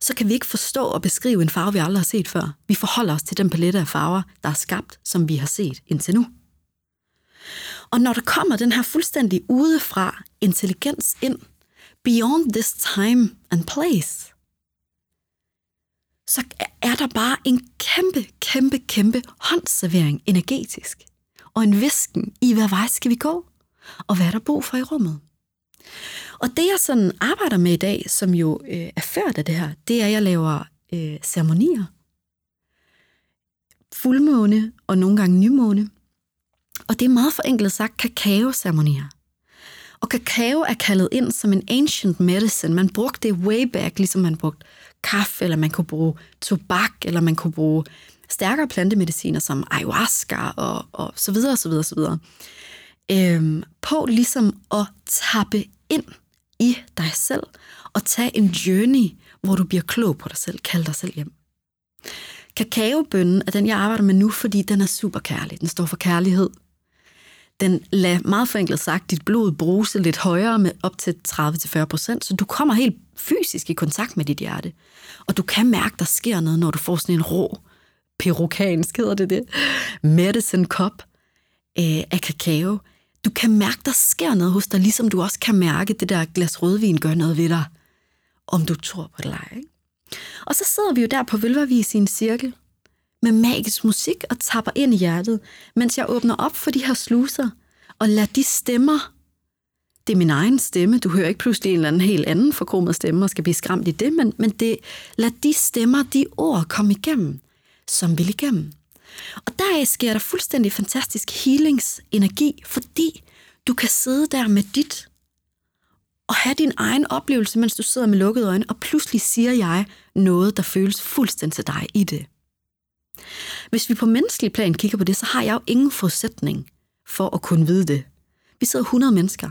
så kan vi ikke forstå og beskrive en farve, vi aldrig har set før. Vi forholder os til den palette af farver, der er skabt, som vi har set indtil nu. Og når der kommer den her fuldstændig udefra intelligens ind, beyond this time and place, så er der bare en kæmpe, kæmpe, kæmpe håndservering energetisk, og en visken i, hvad vej skal vi gå, og hvad er der brug for i rummet. Og det, jeg sådan arbejder med i dag, som jo øh, er ført af det her, det er, at jeg laver øh, ceremonier. Fuldmåne og nogle gange nymåne. Og det er meget forenklet sagt kakao-ceremonier. Og kakao er kaldet ind som en ancient medicine. Man brugte det way back, ligesom man brugte kaffe, eller man kunne bruge tobak, eller man kunne bruge stærkere plantemediciner som ayahuasca og, og så videre, så videre, så videre. Øhm, på ligesom at tappe ind i dig selv og tage en journey, hvor du bliver klog på dig selv. Kald dig selv hjem. Kakaobønnen er den, jeg arbejder med nu, fordi den er super kærlig. Den står for kærlighed. Den lader meget forenklet sagt dit blod bruse lidt højere med op til 30-40 procent, så du kommer helt fysisk i kontakt med dit hjerte. Og du kan mærke, der sker noget, når du får sådan en rå, perukansk hedder det det, medicine cup øh, af kakao, du kan mærke, der sker noget hos dig, ligesom du også kan mærke, det der glas rødvin gør noget ved dig, om du tror på det eller ej. Og så sidder vi jo der på Vølvervis i en cirkel, med magisk musik og tapper ind i hjertet, mens jeg åbner op for de her sluser, og lader de stemmer, det er min egen stemme, du hører ikke pludselig en eller anden helt anden forkromet stemme og skal blive skræmt i det, men, men det, lad de stemmer, de ord komme igennem, som vil igennem. Og der sker der fuldstændig fantastisk healingsenergi, fordi du kan sidde der med dit og have din egen oplevelse, mens du sidder med lukkede øjne, og pludselig siger jeg noget, der føles fuldstændig til dig i det. Hvis vi på menneskelig plan kigger på det, så har jeg jo ingen forudsætning for at kunne vide det. Vi sidder 100 mennesker.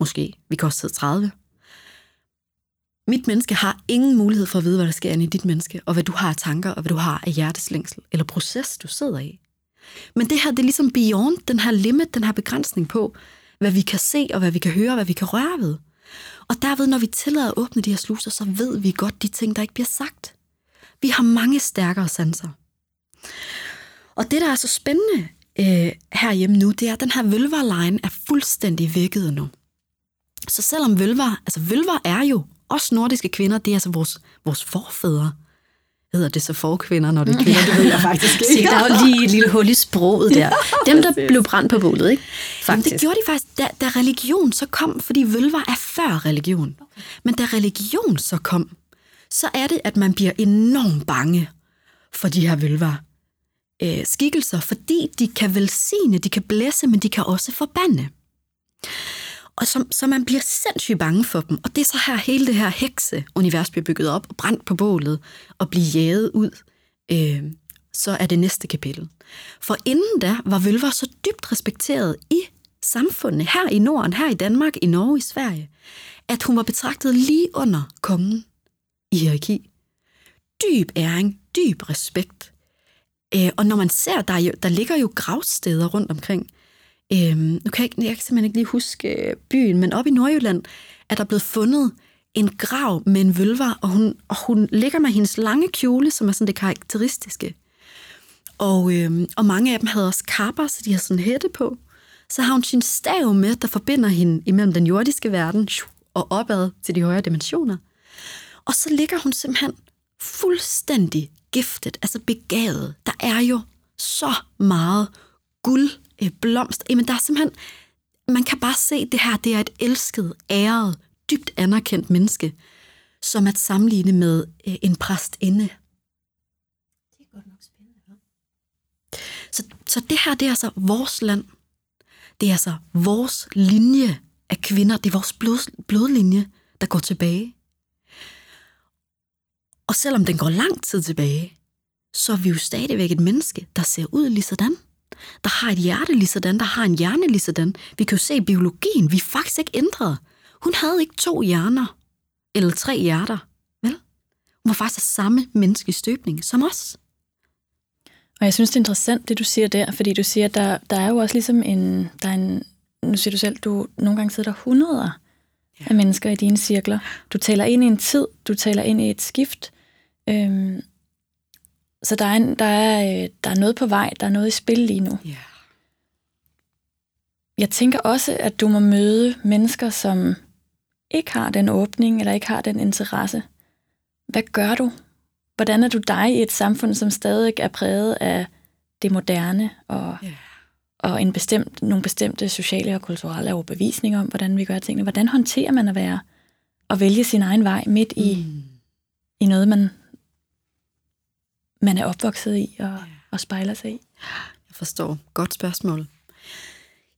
Måske. Vi kan også sidde 30. Mit menneske har ingen mulighed for at vide, hvad der sker i dit menneske, og hvad du har af tanker, og hvad du har af hjerteslængsel, eller proces, du sidder i. Men det her, det er ligesom beyond den her limit, den her begrænsning på, hvad vi kan se, og hvad vi kan høre, og hvad vi kan røre ved. Og derved, når vi tillader at åbne de her sluser, så ved vi godt de ting, der ikke bliver sagt. Vi har mange stærkere sanser. Og det, der er så spændende øh, herhjemme nu, det er, at den her vølverline er fuldstændig vækket nu. Så selvom vølver, altså vølver er jo også nordiske kvinder, det er altså vores, vores forfædre. Hedder det så forkvinder, når det er kvinder? Det ved jeg faktisk ikke. Se, der er jo lige et lille hul i sproget der. Dem, der blev brændt på bålet, ikke? Faktisk. Jamen, det gjorde de faktisk, da, da religion så kom, fordi vølver er før religion. Men da religion så kom, så er det, at man bliver enormt bange for de her vølver øh, skikkelser, fordi de kan velsigne, de kan blæse, men de kan også forbanne og så, så man bliver sindssygt bange for dem. Og det er så her, hele det her hekse-univers bliver bygget op og brændt på bålet og bliver jaget ud. Øh, så er det næste kapitel. For inden da var vølver så dybt respekteret i samfundet her i Norden, her i Danmark, i Norge, i Sverige, at hun var betragtet lige under kongen i hierarki. Dyb æring, dyb respekt. Øh, og når man ser, der, der ligger jo gravsteder rundt omkring, Øhm, nu kan jeg, jeg kan simpelthen ikke lige huske øh, byen, men oppe i Nordjylland er der blevet fundet en grav med en vølver, og hun, og hun ligger med hendes lange kjole, som er sådan det karakteristiske. Og, øhm, og mange af dem havde også kapper, så de har sådan hætte på. Så har hun sin stav med, der forbinder hende imellem den jordiske verden og opad til de højere dimensioner. Og så ligger hun simpelthen fuldstændig giftet, altså begavet. Der er jo så meget guld øh, blomst. Jamen, der er simpelthen... Man kan bare se, at det her det er et elsket, æret, dybt anerkendt menneske, som at sammenligne med øh, en præst inde. Det er godt nok spændende, ja. Så, så det her, det er altså vores land. Det er altså vores linje af kvinder. Det er vores blod, blodlinje, der går tilbage. Og selvom den går lang tid tilbage, så er vi jo stadigvæk et menneske, der ser ud lige sådan. Der har et hjerte lige sådan, der har en hjerne lige sådan. Vi kan jo se i biologien, vi er faktisk ikke ændret. Hun havde ikke to hjerner, eller tre hjerter, vel? Hun var faktisk samme menneske støbning som os. Og jeg synes, det er interessant, det du siger der, fordi du siger, der, der er jo også ligesom en, der er en, nu siger du selv, du nogle gange sidder der hundreder ja. af mennesker i dine cirkler. Du taler ind i en tid, du taler ind i et skift. Øhm, så der er, der, er, øh, der er noget på vej, der er noget i spil lige nu. Ja. Jeg tænker også, at du må møde mennesker, som ikke har den åbning, eller ikke har den interesse. Hvad gør du? Hvordan er du dig i et samfund, som stadig er præget af det moderne og, Ja. og en bestemt, nogle bestemte sociale og kulturelle overbevisninger om, hvordan vi gør tingene? Hvordan håndterer man at være og vælge sin egen vej midt i, Mm. i noget, man, man er opvokset i og, og spejler sig i? Jeg forstår. Godt spørgsmål.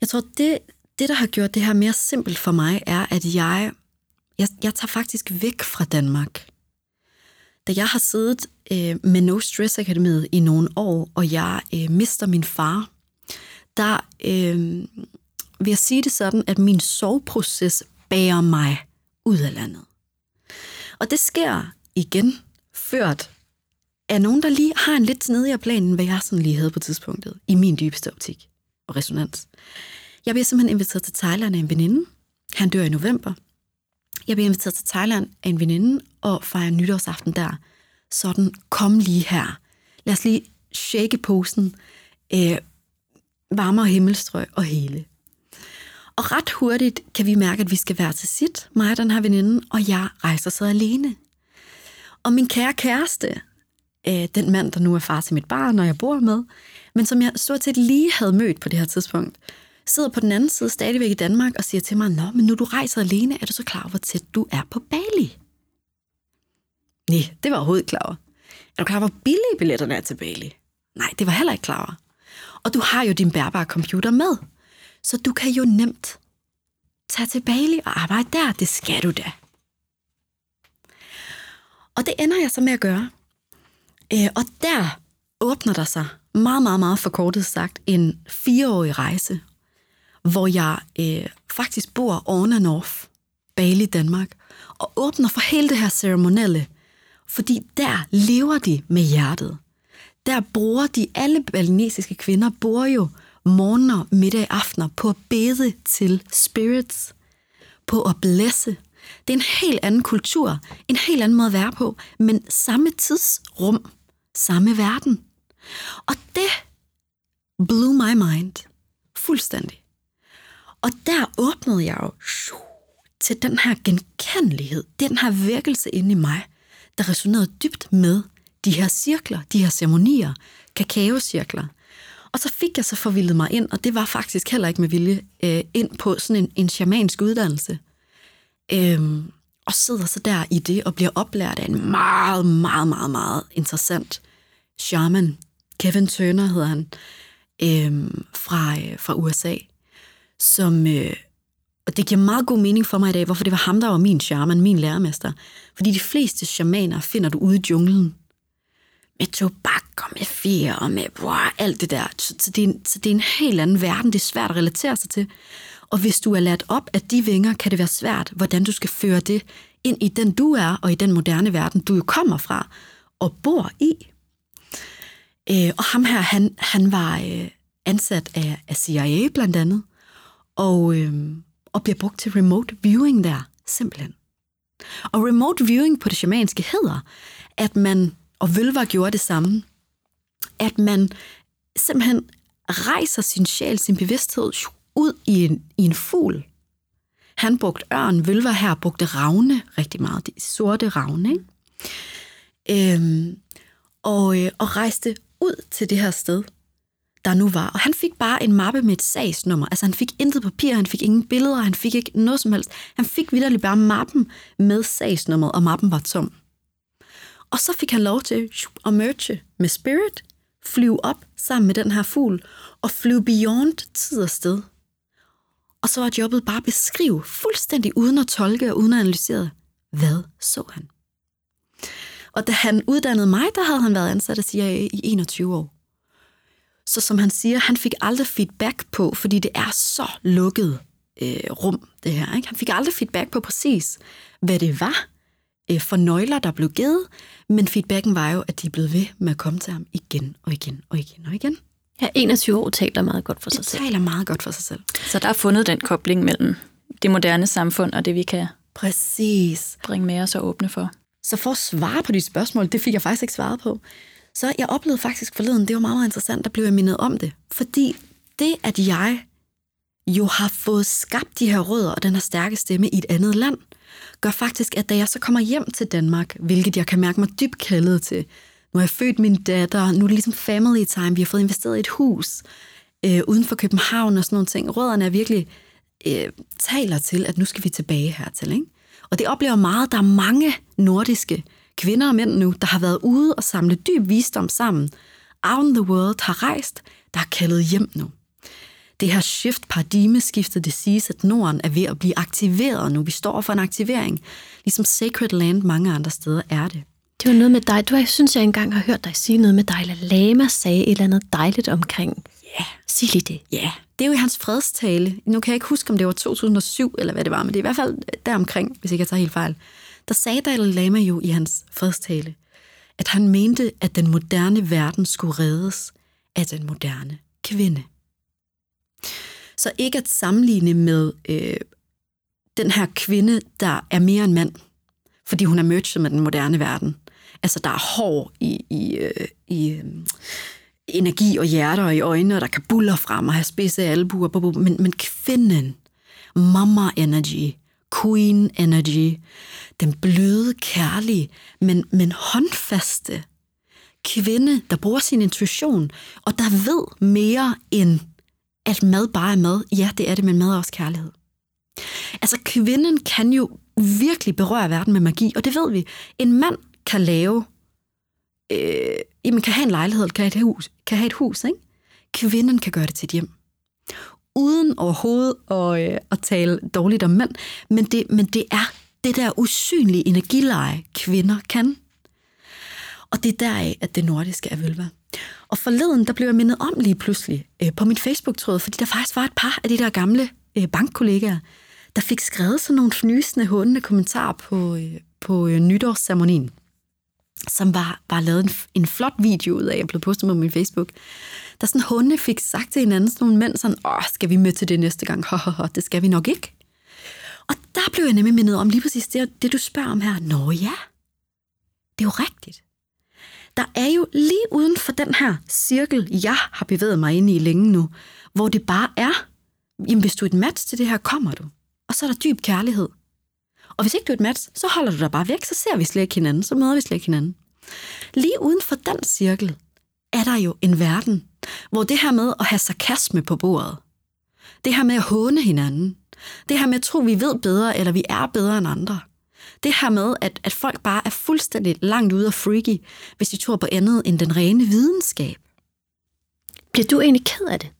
Jeg tror, det, det, der har gjort det her mere simpelt for mig, er, at jeg, jeg, jeg tager faktisk væk fra Danmark. Da jeg har siddet øh, med No Stress Akademiet i nogle år, og jeg øh, mister min far, der øh, vil jeg sige det sådan, at min soveproces bærer mig ud af landet. Og det sker igen ført er nogen, der lige har en lidt snedigere plan, end hvad jeg sådan lige havde på tidspunktet, i min dybeste optik og resonans. Jeg bliver simpelthen inviteret til Thailand af en veninde. Han dør i november. Jeg bliver inviteret til Thailand af en veninde og fejrer nytårsaften der. Sådan, kom lige her. Lad os lige shake posen. Øh, varmere himmelstrøg og hele. Og ret hurtigt kan vi mærke, at vi skal være til sit, mig og den her veninde, og jeg rejser så alene. Og min kære kæreste, øh, den mand, der nu er far til mit barn, når jeg bor med, men som jeg stort set lige havde mødt på det her tidspunkt, sidder på den anden side stadigvæk i Danmark og siger til mig, Nå, men nu du rejser alene, er du så klar over, hvor tæt du er på Bali? Nej, det var overhovedet klar over. Er du klar over, hvor billige billetterne er til Bali? Nej, det var heller ikke klar over. Og du har jo din bærbare computer med, så du kan jo nemt tage til Bali og arbejde der. Det skal du da. Og det ender jeg så med at gøre. Øh, og der åbner der sig meget, meget, meget forkortet sagt en fireårig rejse, hvor jeg øh, faktisk bor on and off Bali, Danmark, og åbner for hele det her ceremonielle, fordi der lever de med hjertet. Der bruger de, alle balinesiske kvinder bruger jo morgener, middag, aftener på at bede til spirits, på at blæsse. Det er en helt anden kultur, en helt anden måde at være på, men samme tidsrum, samme verden. Og det blew my mind fuldstændig. Og der åbnede jeg jo til den her genkendelighed, den her virkelse inde i mig, der resonerede dybt med de her cirkler, de her ceremonier, kakaocirkler. Og så fik jeg så forvildet mig ind, og det var faktisk heller ikke med vilje, øh, ind på sådan en, en shamansk uddannelse. Øhm, og sidder så der i det og bliver oplært af en meget, meget, meget, meget interessant shaman. Kevin Turner hedder han, øh, fra, øh, fra USA, som... Øh, og det giver meget god mening for mig i dag, hvorfor det var ham, der var min shaman, min lærermester. Fordi de fleste shamaner finder du ude i junglen. Med tobak og med fjer og med wow, alt det der. Så, så, det er en, så det er en helt anden verden. Det er svært at relatere sig til. Og hvis du er lært op af de vinger, kan det være svært, hvordan du skal føre det ind i den, du er, og i den moderne verden, du jo kommer fra og bor i. Øh, og ham her, han, han var øh, ansat af, af CIA blandt andet, og, øh, og bliver brugt til remote viewing der, simpelthen. Og remote viewing på det shamanske hedder, at man, og Vølver gjorde det samme, at man simpelthen rejser sin sjæl, sin bevidsthed ud i en, i en fugl. Han brugte ørn, Vølver her brugte ravne rigtig meget, de sorte ravne, ikke? Øhm, og, øh, og rejste ud til det her sted, der nu var. Og han fik bare en mappe med et sagsnummer. Altså han fik intet papir, han fik ingen billeder, han fik ikke noget som helst. Han fik vidderligt bare mappen med sagsnummeret, og mappen var tom. Og så fik han lov til at merge med Spirit, flyve op sammen med den her fugl, og flyve beyond tid og sted. Og så var jobbet bare at beskrive fuldstændig uden at tolke og uden at analysere, hvad så han. Og da han uddannede mig, der havde han været ansat af CIA i 21 år. Så som han siger, han fik aldrig feedback på, fordi det er så lukket øh, rum, det her. Ikke? Han fik aldrig feedback på præcis, hvad det var øh, for nøgler, der blev givet, men feedbacken var jo, at de blev ved med at komme til ham igen og igen og igen og igen. Ja, 21 år taler meget godt for sig Det selv. taler meget godt for sig selv. Så der er fundet den kobling mellem det moderne samfund og det, vi kan Præcis. bringe med os og åbne for. Så for at svare på de spørgsmål, det fik jeg faktisk ikke svaret på. Så jeg oplevede faktisk forleden, det var meget, meget interessant, der blev jeg mindet om det. Fordi det, at jeg jo har fået skabt de her rødder og den her stærke stemme i et andet land, gør faktisk, at da jeg så kommer hjem til Danmark, hvilket jeg kan mærke mig dybt kaldet til, nu har jeg født min datter, nu er det ligesom family time, vi har fået investeret i et hus øh, uden for København og sådan nogle ting. Rødderne er virkelig øh, taler til, at nu skal vi tilbage hertil. Ikke? Og det oplever meget, der er mange nordiske kvinder og mænd nu, der har været ude og samle dyb visdom sammen. Out in the world har rejst, der er kaldet hjem nu. Det her shift, paradigmeskiftet, det siges, at Norden er ved at blive aktiveret nu. Vi står for en aktivering. Ligesom Sacred Land mange andre steder er det. Det var noget med dig. Du, jeg synes, jeg engang har hørt dig sige noget med Dalai Lama sagde et eller andet dejligt omkring. Ja. Sig lige det. Ja, det er jo i hans fredstale. Nu kan jeg ikke huske, om det var 2007 eller hvad det var, men det er i hvert fald deromkring, hvis ikke jeg tager helt fejl. Der sagde Dalai Lama jo i hans fredstale, at han mente, at den moderne verden skulle reddes af den moderne kvinde. Så ikke at sammenligne med øh, den her kvinde, der er mere en mand, fordi hun er merged med den moderne verden. Altså, der er hår i, i, øh, i øh, energi og hjerter og i øjnene, og der kan buller frem og have spidse albuer, bu- men, men kvinden, mama energy, queen energy, den bløde, kærlige, men, men håndfaste kvinde, der bruger sin intuition, og der ved mere end, at mad bare er mad. Ja, det er det, men mad er også kærlighed. Altså, kvinden kan jo virkelig berøre verden med magi, og det ved vi. En mand kan lave, øh, jamen kan have en lejlighed, kan have et hus, kan have et hus ikke? Kvinden kan gøre det til et hjem. Uden overhovedet at, øh, at tale dårligt om mænd, men det, men det er det der usynlige energileje, kvinder kan. Og det er deraf, at det nordiske er vølva. Og forleden, der blev jeg mindet om lige pludselig øh, på mit Facebook-tråd, fordi der faktisk var et par af de der gamle øh, bankkollegaer, der fik skrevet sådan nogle fnysende, hundende kommentarer på, øh, på øh, nytårsceremonien, som var, var lavet en, en flot video ud af, jeg blev postet på min Facebook, der sådan hunde fik sagt til hinanden, sådan nogle mænd, sådan, åh, skal vi med til det næste gang? det skal vi nok ikke. Og der blev jeg nemlig mindet om lige præcis det, det du spørger om her. Nå ja, det er jo rigtigt. Der er jo lige uden for den her cirkel, jeg har bevæget mig ind i længe nu, hvor det bare er, jamen hvis du er et match til det her, kommer du. Og så er der dyb kærlighed. Og hvis ikke du er et match, så holder du dig bare væk, så ser vi slet ikke hinanden, så møder vi slet ikke hinanden. Lige uden for den cirkel er der jo en verden, hvor det her med at have sarkasme på bordet, det her med at håne hinanden, det her med at tro, vi ved bedre, eller vi er bedre end andre, det her med, at, at folk bare er fuldstændig langt ude og freaky, hvis de tror på andet end den rene videnskab. Bliver du egentlig ked af det,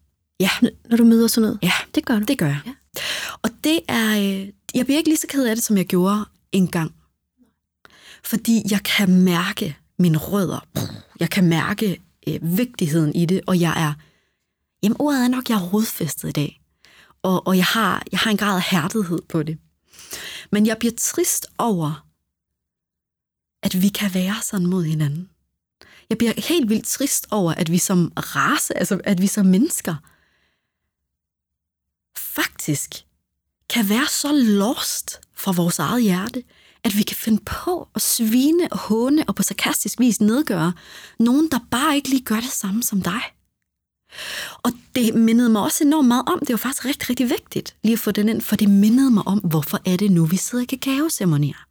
Ja, når du møder sådan noget? ja, Det gør du. det gør jeg. Ja. Og det er, øh, jeg bliver ikke lige så ked af det, som jeg gjorde engang. Fordi jeg kan mærke mine rødder. Jeg kan mærke øh, vigtigheden i det, og jeg er, jamen ordet er nok, jeg er rodfæstet i dag. Og, og jeg, har, jeg har en grad af hærdighed på det. Men jeg bliver trist over, at vi kan være sådan mod hinanden. Jeg bliver helt vildt trist over, at vi som race, altså at vi som mennesker, faktisk kan være så lost fra vores eget hjerte, at vi kan finde på at svine og håne og på sarkastisk vis nedgøre nogen, der bare ikke lige gør det samme som dig. Og det mindede mig også enormt meget om, det var faktisk rigtig, rigtig vigtigt lige at få den ind, for det mindede mig om, hvorfor er det nu, vi sidder i kakaoceremonier.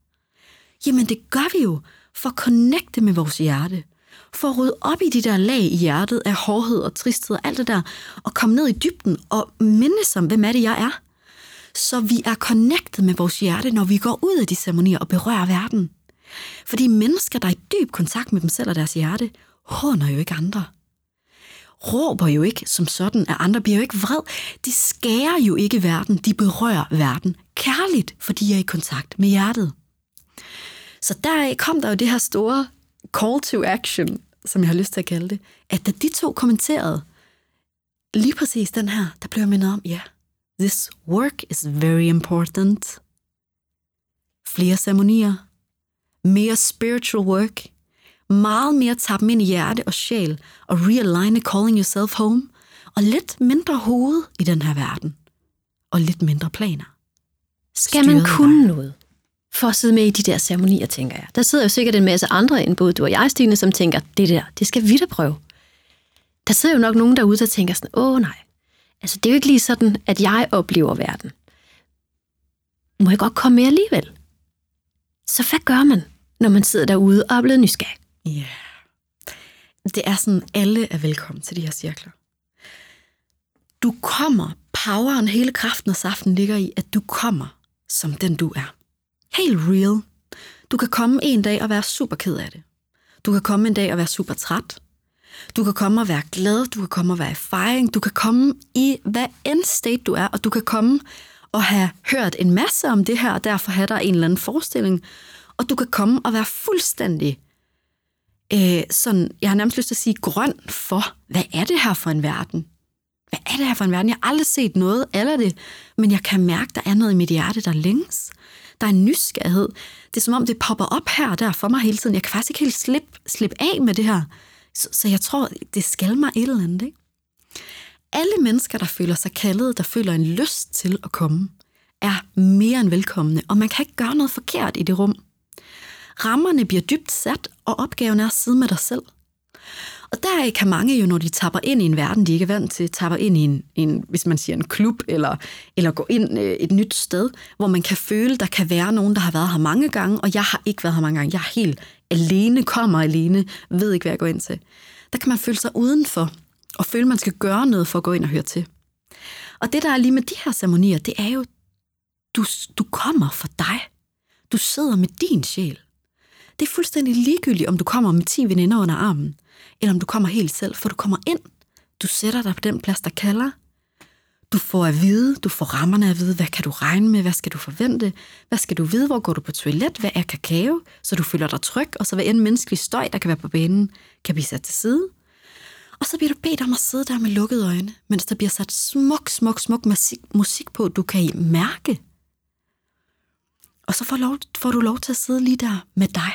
Jamen det gør vi jo for at connecte med vores hjerte, for at rydde op i de der lag i hjertet af hårdhed og tristhed og alt det der, og komme ned i dybden og minde som, hvem er det, jeg er. Så vi er connected med vores hjerte, når vi går ud af de ceremonier og berører verden. Fordi mennesker, der er i dyb kontakt med dem selv og deres hjerte, håner jo ikke andre. Råber jo ikke som sådan, at andre bliver jo ikke vred. De skærer jo ikke verden, de berører verden kærligt, fordi de er i kontakt med hjertet. Så der kom der jo det her store call to action, som jeg har lyst til at kalde det, at da de to kommenterede lige præcis den her, der blev jeg mindet om, ja, yeah, this work is very important. Flere ceremonier, mere spiritual work, meget mere tappe ind i hjerte og sjæl, og realign calling yourself home, og lidt mindre hoved i den her verden, og lidt mindre planer. Skal man kunne noget for at sidde med i de der ceremonier, tænker jeg? Der sidder jo sikkert en masse andre end både du og jeg, Stine, som tænker, det der, det skal vi da prøve. Der sidder jo nok nogen derude, der tænker sådan, åh nej, altså det er jo ikke lige sådan, at jeg oplever verden. Må jeg godt komme med alligevel? Så hvad gør man, når man sidder derude og er blevet nysgerrig? Ja. Yeah. Det er sådan, alle er velkommen til de her cirkler. Du kommer, poweren, hele kraften og saften ligger i, at du kommer som den du er. Helt real. Du kan komme en dag og være super ked af det. Du kan komme en dag og være super træt. Du kan komme og være glad, du kan komme og være i fejring, du kan komme i hvad end state du er, og du kan komme og have hørt en masse om det her, og derfor have der en eller anden forestilling, og du kan komme og være fuldstændig øh, sådan, jeg har nærmest lyst til at sige grøn for, hvad er det her for en verden? Hvad er det her for en verden? Jeg har aldrig set noget eller det, men jeg kan mærke, der er noget i mit hjerte, der længes. Der er en nysgerrighed. Det er som om, det popper op her og der for mig hele tiden. Jeg kan faktisk ikke helt slippe, slippe af med det her. Så, så jeg tror, det skal mig et eller andet. Ikke? Alle mennesker, der føler sig kaldet, der føler en lyst til at komme, er mere end velkomne, og man kan ikke gøre noget forkert i det rum. Rammerne bliver dybt sat, og opgaven er at sidde med dig selv. Og der kan mange jo, når de tapper ind i en verden, de ikke er vant til, tapper ind i en, en hvis man siger en klub, eller, eller går ind øh, et nyt sted, hvor man kan føle, der kan være nogen, der har været her mange gange, og jeg har ikke været her mange gange. Jeg er helt alene, kommer alene, ved ikke, hvad jeg går ind til. Der kan man føle sig udenfor, og føle, man skal gøre noget for at gå ind og høre til. Og det, der er lige med de her ceremonier, det er jo, du, du kommer for dig. Du sidder med din sjæl. Det er fuldstændig ligegyldigt, om du kommer med 10 veninder under armen, eller om du kommer helt selv, for du kommer ind. Du sætter dig på den plads, der kalder. Du får at vide, du får rammerne at vide, hvad kan du regne med, hvad skal du forvente, hvad skal du vide, hvor går du på toilet, hvad er kakao, så du føler dig tryg, og så hvad end menneskelig støj, der kan være på banen, kan blive sat til side. Og så bliver du bedt om at sidde der med lukkede øjne, mens der bliver sat smuk, smuk, smuk musik, musik på, du kan mærke. Og så får, lov, får du lov til at sidde lige der med dig.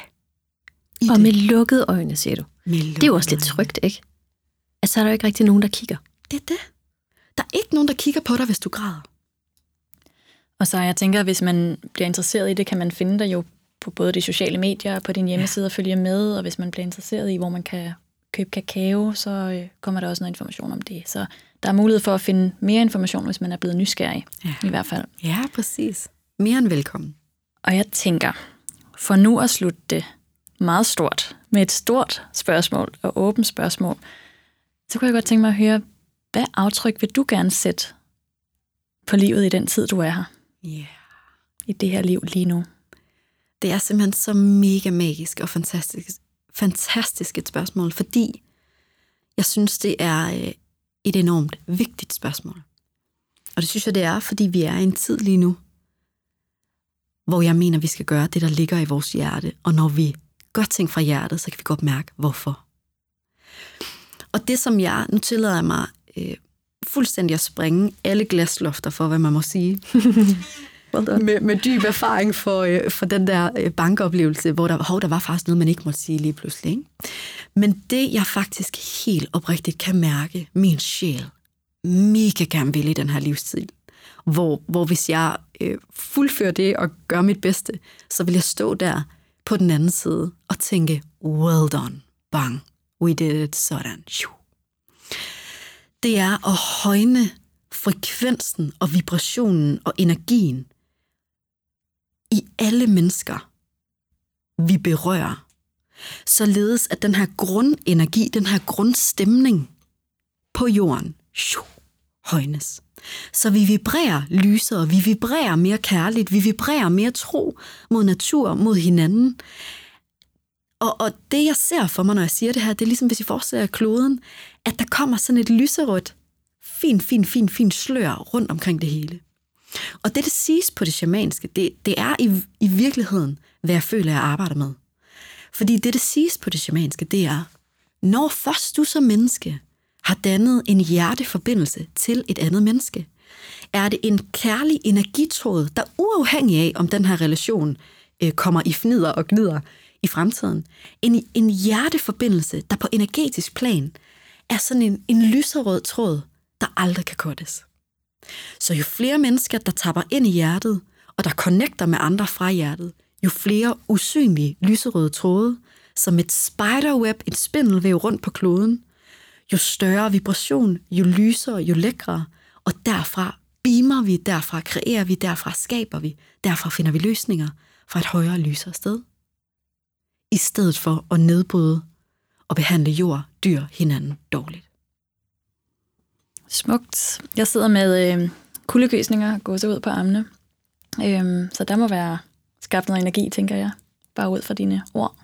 I og det. med lukkede øjne, siger du. Det er jo også lidt trygt, ikke? Altså, er der ikke rigtig nogen, der kigger. Det er det. Der er ikke nogen, der kigger på dig, hvis du græder. Og så jeg tænker, at hvis man bliver interesseret i det, kan man finde dig jo på både de sociale medier og på din hjemmeside og følge med. Og hvis man bliver interesseret i, hvor man kan købe kakao, så øh, kommer der også noget information om det. Så der er mulighed for at finde mere information, hvis man er blevet nysgerrig, ja. i hvert fald. Ja, præcis. Mere end velkommen. Og jeg tænker, for nu at slutte det meget stort, med et stort spørgsmål og åbent spørgsmål, så kunne jeg godt tænke mig at høre, hvad aftryk vil du gerne sætte på livet i den tid, du er her? Yeah. I det her liv lige nu. Det er simpelthen så mega magisk og fantastisk, fantastisk et spørgsmål, fordi jeg synes, det er øh, et enormt vigtigt spørgsmål. Og det synes jeg, det er, fordi vi er i en tid lige nu, hvor jeg mener, vi skal gøre det, der ligger i vores hjerte. Og når vi gør ting fra hjertet, så kan vi godt mærke, hvorfor. Og det, som jeg, nu tillader jeg mig øh, fuldstændig at springe alle glaslofter for, hvad man må sige. med, med dyb erfaring for, øh, for den der øh, bankoplevelse, hvor der, hov, der var faktisk noget, man ikke måtte sige lige pludselig. Ikke? Men det, jeg faktisk helt oprigtigt kan mærke, min sjæl mega gerne vil i den her livstid, hvor, hvor hvis jeg øh, fuldfører det og gør mit bedste, så vil jeg stå der på den anden side og tænke, well done, bang, we did it, sådan. Det er at højne frekvensen og vibrationen og energien i alle mennesker, vi berører. Således at den her grundenergi, den her grundstemning på jorden, højnes. Så vi vibrerer lysere, vi vibrerer mere kærligt, vi vibrerer mere tro mod natur, mod hinanden. Og, og det, jeg ser for mig, når jeg siger det her, det er ligesom, hvis I forestiller jer kloden, at der kommer sådan et lyserødt, fint, fint, fint, fint slør rundt omkring det hele. Og det, det siges på det shamanske, det, det er i, i virkeligheden, hvad jeg føler, jeg arbejder med. Fordi det, det siges på det shamanske, det er, når først du som menneske har dannet en hjerteforbindelse til et andet menneske, er det en kærlig energitråd, der uafhængig af, om den her relation øh, kommer i fnider og gnider i fremtiden, en, en hjerteforbindelse, der på energetisk plan er sådan en, en lyserød tråd, der aldrig kan kottes? Så jo flere mennesker, der tapper ind i hjertet, og der connecter med andre fra hjertet, jo flere usynlige lyserøde tråde, som et spiderweb, et spindelvæv rundt på kloden, jo større vibration, jo lysere, jo lækre, og derfra beamer vi, derfra kreerer vi, derfra skaber vi, derfra finder vi løsninger fra et højere lysere sted. I stedet for at nedbryde og behandle jord, dyr, hinanden dårligt. Smukt. Jeg sidder med øh, kuldegøsninger og går ud på armene. Øhm, så der må være skabt noget energi, tænker jeg, bare ud fra dine ord.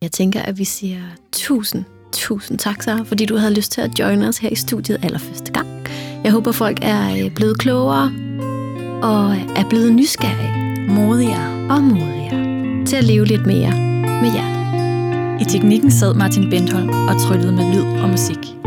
Jeg tænker, at vi siger tusind, tusind tak, Sarah, fordi du havde lyst til at joine os her i studiet allerførste gang. Jeg håber, folk er øh, blevet klogere og er blevet nysgerrige. Modigere. Og modigere. Til at leve lidt mere med hjertet. I teknikken sad Martin Bentholm og tryllede med lyd og musik.